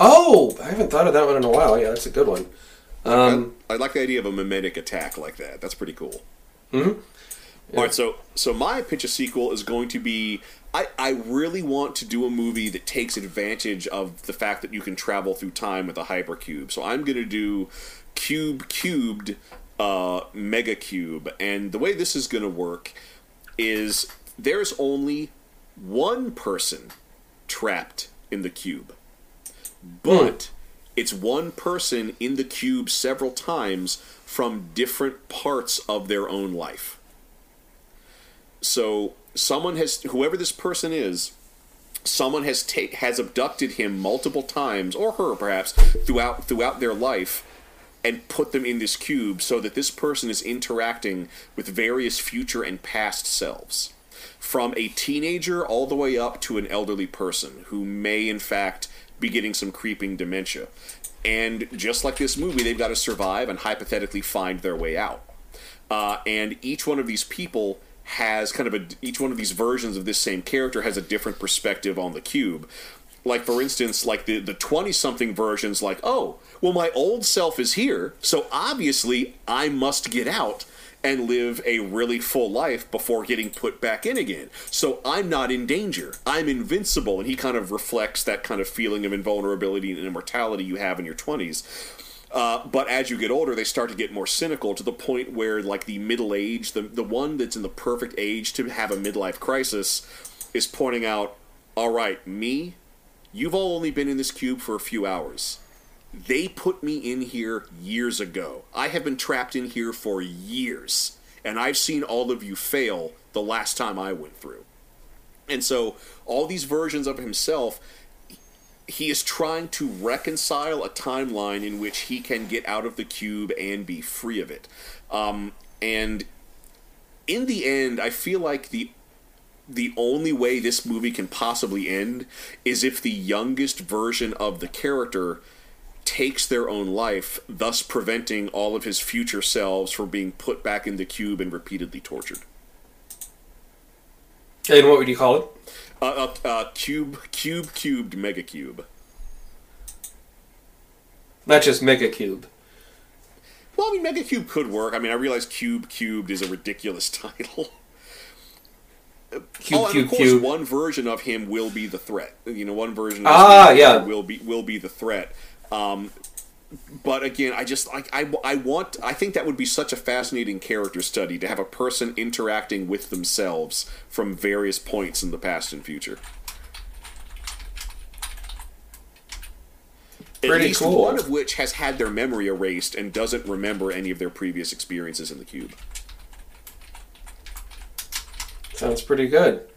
Oh, I haven't thought of that one in a while. Yeah, that's a good one. Um, I, I like the idea of a mimetic attack like that. That's pretty cool. Mhm. All right, so so my pitch a sequel is going to be I, I really want to do a movie that takes advantage of the fact that you can travel through time with a hypercube. So I'm going to do cube cubed uh, mega cube, and the way this is going to work is there's only one person trapped in the cube, but it's one person in the cube several times from different parts of their own life. So someone has whoever this person is, someone has ta- has abducted him multiple times or her perhaps throughout throughout their life and put them in this cube so that this person is interacting with various future and past selves. From a teenager all the way up to an elderly person who may in fact be getting some creeping dementia. And just like this movie they've got to survive and hypothetically find their way out. Uh, and each one of these people has kind of a each one of these versions of this same character has a different perspective on the cube. Like for instance like the the 20 something versions like oh well my old self is here so obviously i must get out and live a really full life before getting put back in again. So i'm not in danger. I'm invincible. And he kind of reflects that kind of feeling of invulnerability and immortality you have in your 20s uh, but as you get older, they start to get more cynical to the point where, like the middle age, the the one that's in the perfect age to have a midlife crisis, is pointing out, "All right, me, you've all only been in this cube for a few hours. They put me in here years ago. I have been trapped in here for years, and I've seen all of you fail the last time I went through." And so, all these versions of himself he is trying to reconcile a timeline in which he can get out of the cube and be free of it. Um, and in the end, I feel like the the only way this movie can possibly end is if the youngest version of the character takes their own life, thus preventing all of his future selves from being put back in the cube and repeatedly tortured. and what would you call it? Uh, uh, uh, cube, cube, cubed, mega cube. Not just Mega Cube. Well, I mean, Mega Cube could work. I mean, I realize Cube Cubed is a ridiculous title. Cube, oh, and Cube, of course, Cube. one version of him will be the threat. You know, one version of Ah, yeah. will be will be the threat. Um, but again, I just like I, I want I think that would be such a fascinating character study to have a person interacting with themselves from various points in the past and future. At least cool. one of which has had their memory erased and doesn't remember any of their previous experiences in the cube. Sounds pretty good.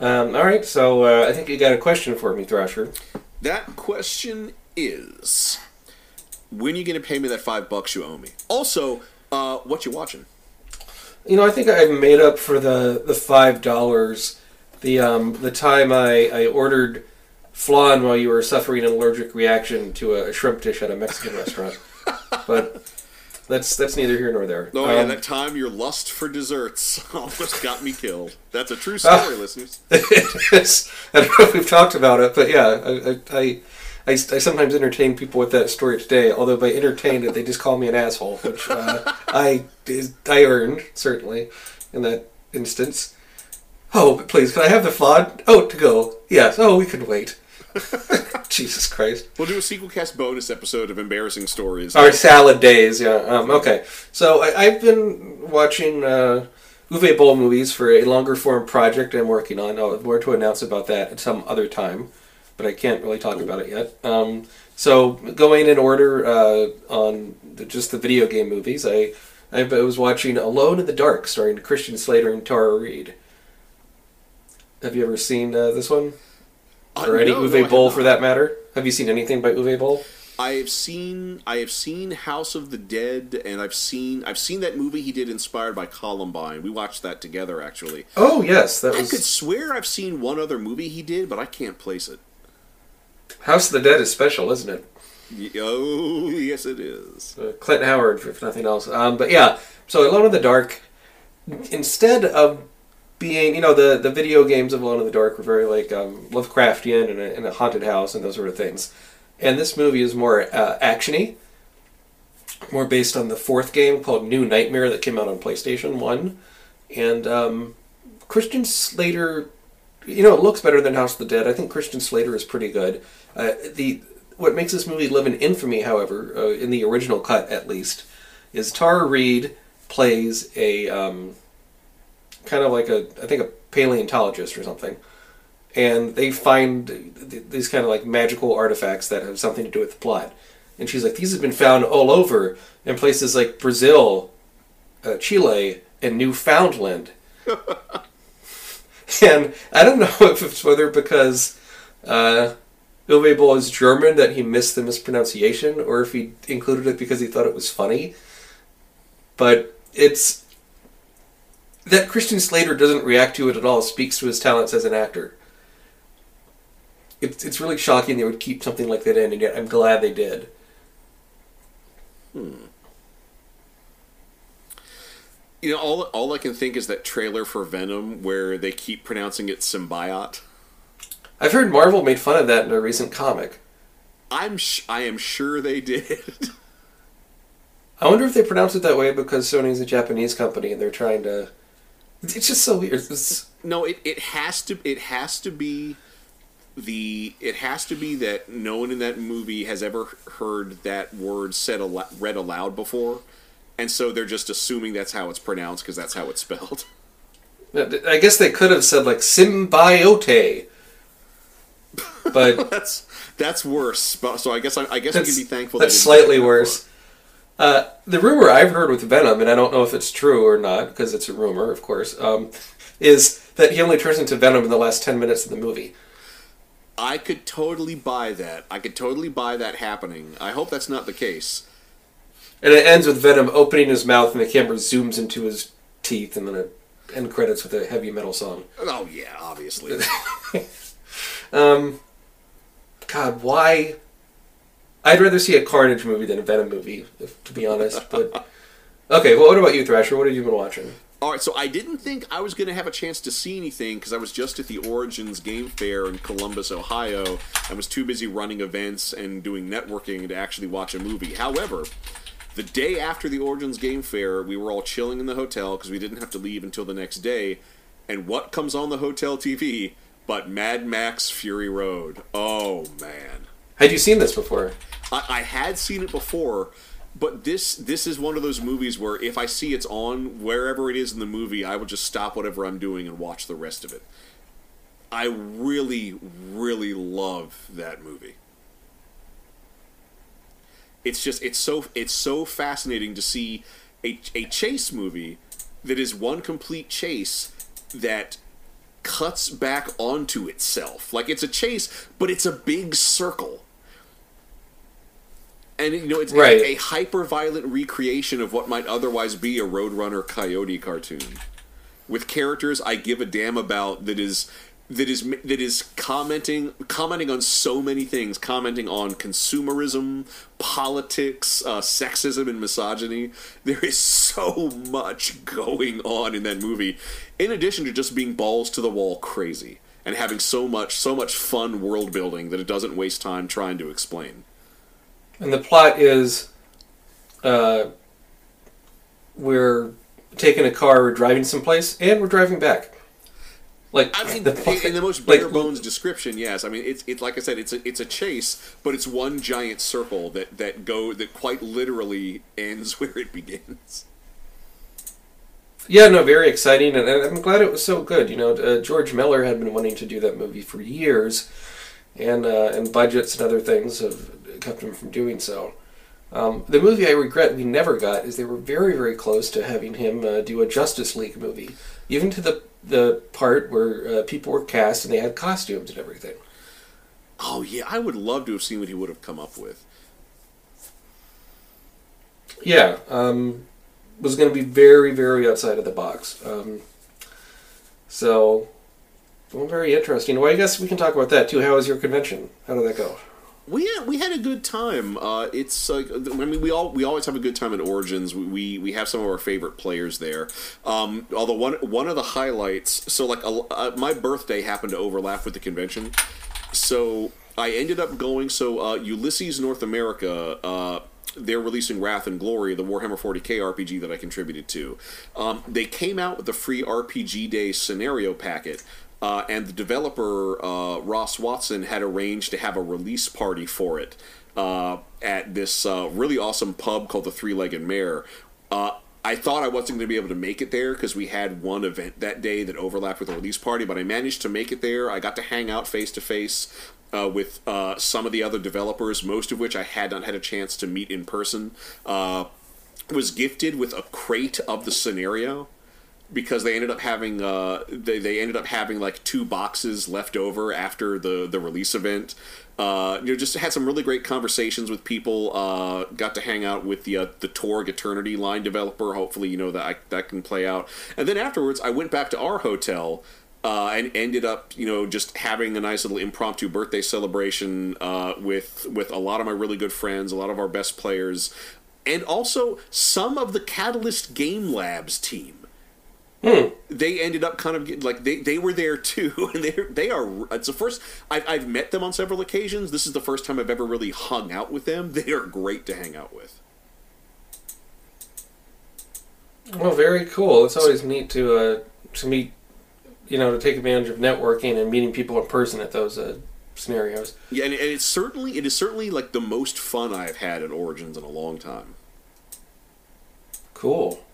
Um, all right, so uh, I think you got a question for me, Thrasher. That question is, when are you going to pay me that five bucks you owe me? Also, uh, what you watching? You know, I think I've made up for the, the five dollars. The um, the time I, I ordered flan while you were suffering an allergic reaction to a shrimp dish at a Mexican restaurant. But that's that's neither here nor there. Oh yeah, Um, that time your lust for desserts almost got me killed. That's a true story, listeners. It's- I don't know if we've talked about it, but yeah, I, I, I, I, I sometimes entertain people with that story today. Although by entertained, they just call me an asshole, which uh, I I earned certainly in that instance. Oh, but please, can I have the flan? Oh, to go. Yes. Oh, we can wait. Jesus Christ. We'll do a sequel cast bonus episode of embarrassing stories. Our salad days, yeah. Um, okay, so I, I've been watching uh, Uwe Boll movies for a longer form project I'm working on. I'll have more to announce about that at some other time, but I can't really talk about it yet. Um, so going in order uh, on the, just the video game movies, I I was watching Alone in the Dark, starring Christian Slater and Tara Reid. Have you ever seen uh, this one? Uh, Or any no, no, I Uwe have Boll for that matter? Have you seen anything by Uwe Boll? I have seen I have seen House of the Dead, and I've seen I've seen that movie he did inspired by Columbine. We watched that together actually. Oh yes, that I was could swear I've seen one other movie he did, but I can't place it. House of the Dead is special, isn't it? Oh yes, it is. Uh, Clint Howard, if nothing else. Um, but yeah, so Alone in the Dark, instead of being, you know, the, the video games of Alone in the Dark were very like um, Lovecraftian and a, and a haunted house and those sort of things. And this movie is more uh, actiony, more based on the fourth game called New Nightmare that came out on PlayStation One, and um, Christian Slater. You know, it looks better than House of the Dead. I think Christian Slater is pretty good. Uh, the what makes this movie live in infamy, however, uh, in the original cut at least, is Tara Reid plays a um, kind of like a I think a paleontologist or something, and they find th- these kind of like magical artifacts that have something to do with the plot. And she's like, these have been found all over in places like Brazil, uh, Chile, and Newfoundland. and I don't know if it's whether because uh, Uwe is German that he missed the mispronunciation, or if he included it because he thought it was funny. But it's that Christian Slater doesn't react to it at all. Speaks to his talents as an actor. It's it's really shocking they would keep something like that in, and yet I'm glad they did. Hmm. You know, all all I can think is that trailer for Venom where they keep pronouncing it symbiote. I've heard Marvel made fun of that in a recent comic. I'm sh- I am sure they did. I wonder if they pronounce it that way because Sony's a Japanese company and they're trying to. It's just so weird. It's, no, it, it has to it has to be the it has to be that no one in that movie has ever heard that word said al- read aloud before, and so they're just assuming that's how it's pronounced because that's how it's spelled. I guess they could have said like symbiote, but that's that's worse. But- So I guess I, I guess we can be thankful. that's didn't slightly worse. Uh, the rumor I've heard with Venom, and I don't know if it's true or not because it's a rumor, of course, um, is that he only turns into Venom in the last ten minutes of the movie. I could totally buy that. I could totally buy that happening. I hope that's not the case. And it ends with Venom opening his mouth and the camera zooms into his teeth, and then it end credits with a heavy metal song. Oh yeah, obviously. Um, God, why? I'd rather see a Carnage movie than a Venom movie, if, to be honest. But okay, well, what about you, Thrasher? What have you been watching? All right, so I didn't think I was going to have a chance to see anything because I was just at the Origins Game Fair in Columbus, Ohio, and was too busy running events and doing networking to actually watch a movie. However, the day after the Origins Game Fair, we were all chilling in the hotel because we didn't have to leave until the next day. And what comes on the hotel TV but Mad Max Fury Road? Oh man. Had you seen this before? I, I had seen it before, but this this is one of those movies where if I see it's on wherever it is in the movie, I will just stop whatever I'm doing and watch the rest of it. I really, really love that movie. It's just it's so it's so fascinating to see a a chase movie that is one complete chase that cuts back onto itself. Like it's a chase, but it's a big circle. And you know, it's Right. a, a hyper violent recreation of what might otherwise be a Roadrunner Coyote cartoon. With characters I give a damn about that is that is that is commenting commenting on so many things, commenting on consumerism, politics, uh, sexism, and misogyny. There is so much going on in that movie, in addition to just being balls to the wall crazy and having so much so much fun world building that it doesn't waste time trying to explain. And the plot is uh, we're taking a car, we're driving someplace, and we're driving back. Like I mean, the in the most like, bare bones description, yes. I mean, it's it's like I said, it's a it's a chase, but it's one giant circle that that go that quite literally ends where it begins. Yeah, no, very exciting, and, and I'm glad it was so good. You know, uh, George Miller had been wanting to do that movie for years, and uh, and budgets and other things have kept him from doing so. Um, the movie I regret we never got is they were very very close to having him uh, do a Justice League movie, even to the the part where uh, people were cast and they had costumes and everything. Oh yeah, I would love to have seen what he would have come up with. Yeah, um, was going to be very, very outside of the box. Um, so, well, very interesting. Well, I guess we can talk about that too. How was your convention? How did that go? We had, we had a good time. Uh, it's like I mean we all we always have a good time at Origins. We we, we have some of our favorite players there. Um, although one one of the highlights, so like a, uh, my birthday happened to overlap with the convention, so I ended up going. So uh, Ulisses North America. Uh, they're releasing Wrath and Glory, the Warhammer 40k RPG that I contributed to. Um, they came out with a free RPG Day scenario packet, uh, and the developer uh, Ross Watson had arranged to have a release party for it uh, at this uh, really awesome pub called the Three Legged Mare. Uh, I thought I wasn't going to be able to make it there because we had one event that day that overlapped with the release party, but I managed to make it there. I got to hang out face to face with uh, some of the other developers, most of which I had not had a chance to meet in person. Was gifted with a crate of the scenario because they ended up having uh, they, they ended up having like two boxes left over after the the release event. Uh, you know, just had some really great conversations with people. Uh, got to hang out with the uh, the Torg Eternity line developer. Hopefully, you know that I, that can play out. And then afterwards, I went back to our hotel. Uh, and ended up, you know, just having a nice little impromptu birthday celebration uh, with with a lot of my really good friends, a lot of our best players, and also some of the Catalyst Game Labs team they ended up kind of getting, like they, they were there too and they they are it's the first I've, I've met them on several occasions this is the first time i've ever really hung out with them they are great to hang out with Well, very cool. It's always neat to uh, to meet, you know, to take advantage of networking and meeting people in person at those uh, scenarios. yeah and, and it's certainly it is certainly like the most fun i've had at origins in a long time Cool.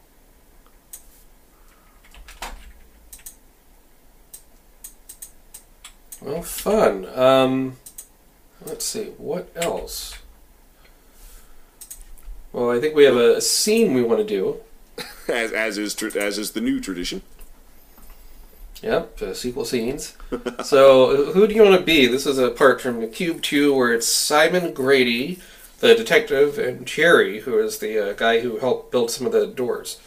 Well, fun. Um, let's see, what else? Well, I think we have a, a scene we want to do. as as is tr- as is the new tradition Yep, uh, sequel scenes. so, who do you want to be? This is a part from the Cube 2 where it's Simon Grady, the detective, and Jerry, who is the uh, guy who helped build some of the doors.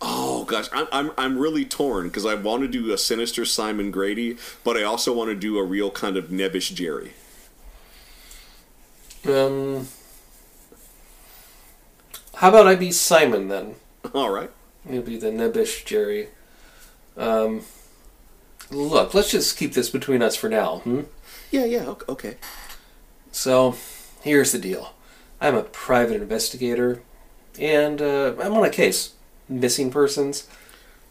Oh gosh i'm i'm, I'm really torn because i want to do a sinister simon grady but i also want to do a real kind of nebbish jerry Um, how about I be Simon then? all right You'll be the nebbish Jerry. Um, look, let's just keep this between us for now. Hmm? yeah yeah ok- okay So, here's the deal. I'm a private investigator, and uh, I'm on a case. Missing persons.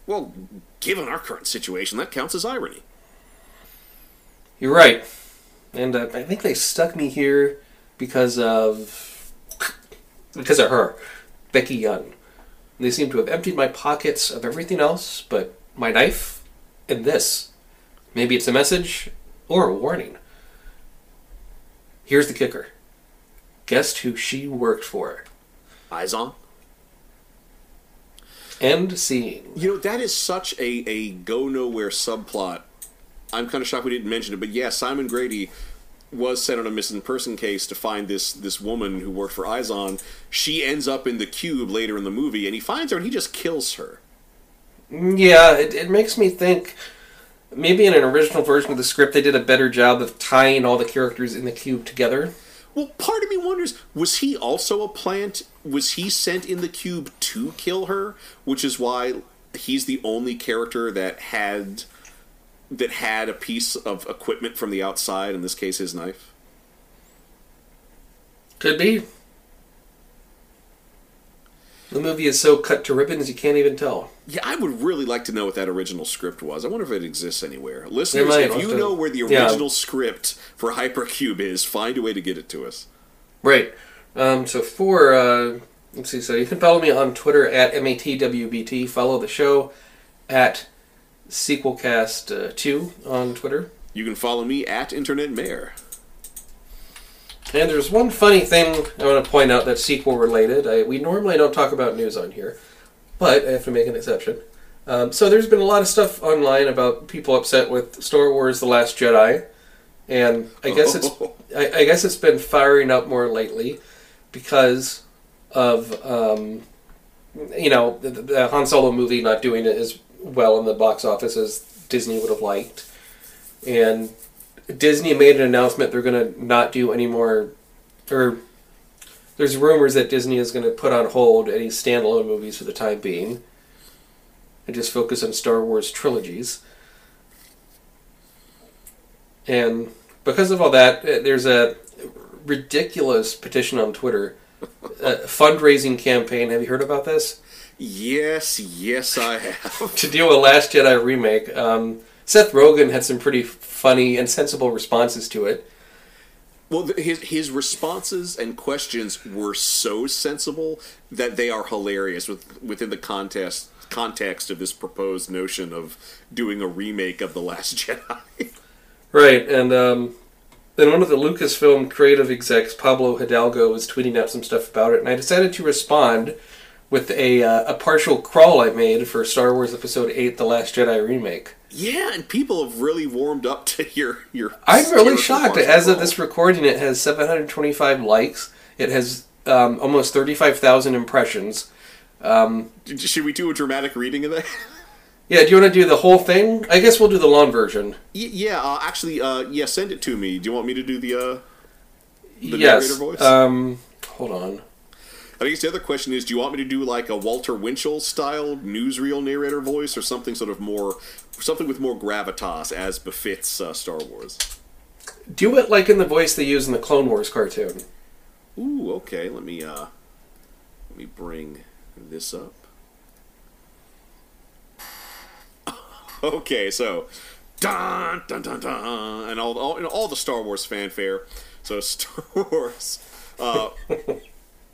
well given our current situation that counts as irony You're right. And uh, I think they stuck me here because of because of her, Becky Young. They seem to have emptied my pockets of everything else but my knife and this. Maybe it's a message or a warning. Here's the kicker. Guess who she worked for? Izon. End scene. You know, that is such a, a go nowhere subplot. I'm kind of shocked we didn't mention it, but yeah, Simon Grady was sent on a missing person case to find this this woman who worked for Izon. She ends up in the cube later in the movie, and he finds her and he just kills her. Yeah, it, it makes me think maybe in an original version of the script they did a better job of tying all the characters in the cube together. Well, part of me wonders was he also a plant? Was he sent in the cube to kill her? Which is why he's the only character that had that had a piece of equipment from the outside. In this case, his knife. Could be. The movie is so cut to ribbons you can't even tell. Yeah, I would really like to know what that original script was. I wonder if it exists anywhere. Listeners, might if you to- know where the yeah. original script for Hypercube is, find a way to get it to us. Right. Um, so for uh, let's see. So you can follow me on Twitter at matwbt. Follow the show at sequelcast uh, two on Twitter. You can follow me at Internet Mayor. And there's one funny thing I want to point out that's sequel related. I, we normally don't talk about news on here, but I have to make an exception. Um, so there's been a lot of stuff online about people upset with Star Wars: The Last Jedi, and I guess it's I, I guess it's been firing up more lately because of um, you know the, the Han Solo movie not doing it as well in the box office as Disney would have liked, and Disney made an announcement they're going to not do any more, or there's rumors that Disney is going to put on hold any standalone movies for the time being and just focus on Star Wars trilogies. And because of all that, uh, there's a ridiculous petition on Twitter, a fundraising campaign. Have you heard about this? Yes, yes, I have. to do a Last Jedi remake. Um, Seth Rogen had some pretty funny and sensible responses to it. Well, his his responses and questions were so sensible that they are hilarious with, within the contest context of this proposed notion of doing a remake of the Last Jedi. Right, and um, then one of the Lucasfilm creative execs, Pablo Hidalgo, was tweeting out some stuff about it, and I decided to respond with a uh, a partial crawl I made for Star Wars Episode Eight: The Last Jedi remake. yeah, and people have really warmed up to your your. I'm really shocked. As of this recording, it has 725 likes. It has um, almost 35,000 impressions. D- Should we do a dramatic reading of that? Yeah, do you want to do the whole thing? I guess we'll do the long version. Y- yeah, uh, actually, uh, yeah, send it to me. Do you want me to do the? Uh, The yes. narrator voice? Um, hold on. I guess the other question is, do you want me to do like a Walter Winchell style newsreel narrator voice, or something sort of more, something with more gravitas as befits uh, Star Wars? Do it like in the voice they use in the Clone Wars cartoon. Ooh, okay. Let me uh, let me bring this up. Okay, so dun dun dun dun, and all all, and all the Star Wars fanfare. So Star Wars, uh,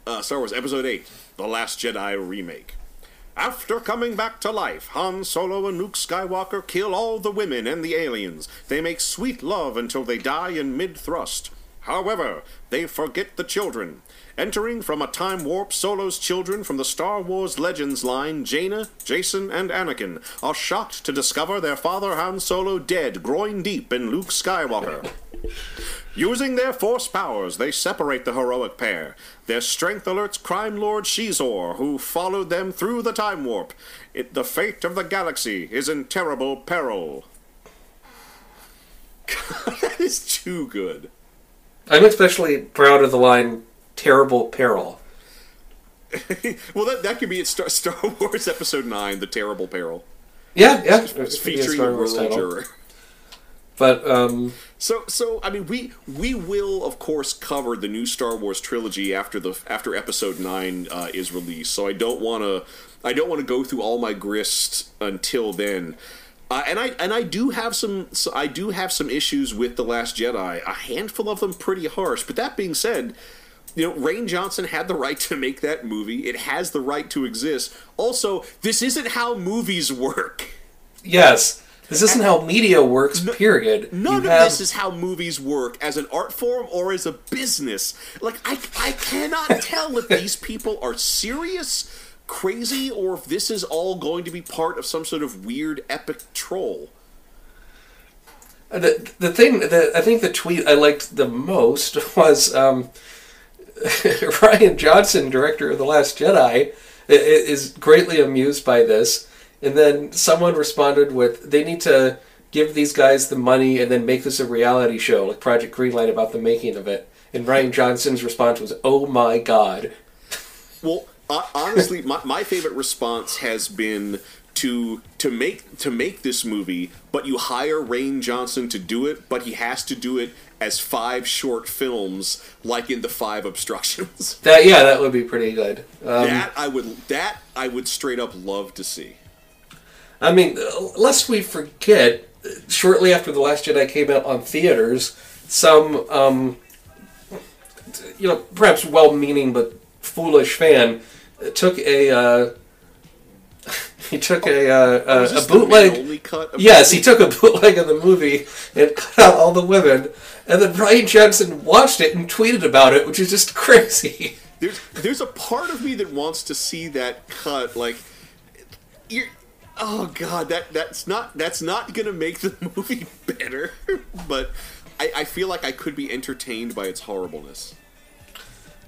uh, Star Wars Episode Eight, The Last Jedi remake. After coming back to life, Han Solo and Luke Skywalker kill all the women and the aliens. They make sweet love until they die in mid thrust. However, they forget the children. Entering from a time warp, Solo's children from the Star Wars Legends line, Jaina, Jacen, and Anakin, are shocked to discover their father Han Solo dead, groin deep in Luke Skywalker. Using their force powers, they separate the heroic pair. Their strength alerts crime lord Xizor, who followed them through the time warp. It, the fate of the galaxy is in terrible peril. that is too good. I'm especially proud of the line "terrible peril." well, that, that could be at Star, Star Wars Episode 9, The Terrible Peril. Yeah, yeah. It's it could be a featuring Star a Wars juror. But um, So, so I mean, we we will of course cover the new Star Wars trilogy after the after Episode Nine uh, is released. So I don't want to I don't want to go through all my grist until then. Uh, and I and I do have some so I do have some issues with the Last Jedi. A handful of them pretty harsh. But that being said, you know, Rian Johnson had the right to make that movie. It has the right to exist. Also, this isn't how movies work. yes, This isn't how media works. Period. None You of have- this is how movies work as an art form or as a business. Like I, I cannot tell if these people are serious, crazy, or if this is all going to be part of some sort of weird epic troll. The the thing that I think the tweet I liked the most was um, Rian Johnson, director of the Last Jedi, is greatly amused by this, and then someone responded with, "They need to give these guys the money and then make this a reality show like Project Greenlight about the making of it." And Rian Johnson's response was, "Oh my god." Well, honestly, my, my favorite response has been to to make to make this movie, but you hire Rian Johnson to do it, but he has to do it as five short films, like in the Five Obstructions. That yeah, that would be pretty good. Um, that I would that I would straight up love to see. I mean, lest we forget, shortly after The Last Jedi came out on theaters, some, um, you know, perhaps well meaning but foolish fan took a. Uh, he took a, uh, Oh, a, this a bootleg. man-only cut of Yes, he took a bootleg of the movie and cut out all the women, and then Rian Johnson watched it and tweeted about it, which is just crazy. There's there's a part of me that wants to see that cut. Like, you're. Oh god, that that's not that's not gonna make the movie better. but I, I feel like I could be entertained by its horribleness.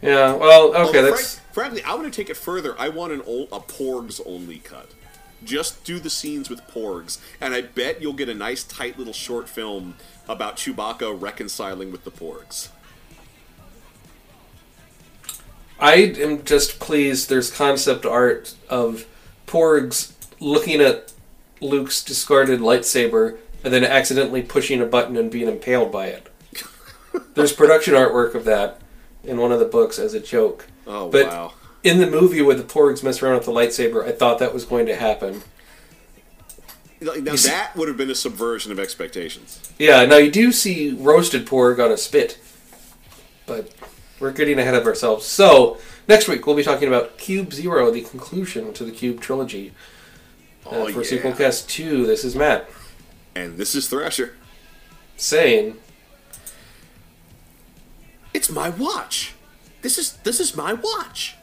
Yeah, well, okay, Although, that's. frank- frankly, I want to take it further. I want an old, a Porgs only cut. Just do the scenes with Porgs, and I bet you'll get a nice, tight little short film about Chewbacca reconciling with the Porgs. I am just pleased there's concept art of Porgs looking at Luke's discarded lightsaber and then accidentally pushing a button and being impaled by it. There's production artwork of that in one of the books as a joke. Oh But wow! in the movie where the Porgs mess around with the lightsaber, I thought that was going to happen. Like, Now see- that would have been a subversion of expectations. Yeah, now you do see roasted pork on a spit, but we're getting ahead of ourselves. So, next week we'll be talking about Cube Zero, the conclusion to the Cube trilogy. Uh, Oh, for yeah. Sequelcast 2, this is Matt And this is Thrasher. saying, It's my watch. This is this is my watch.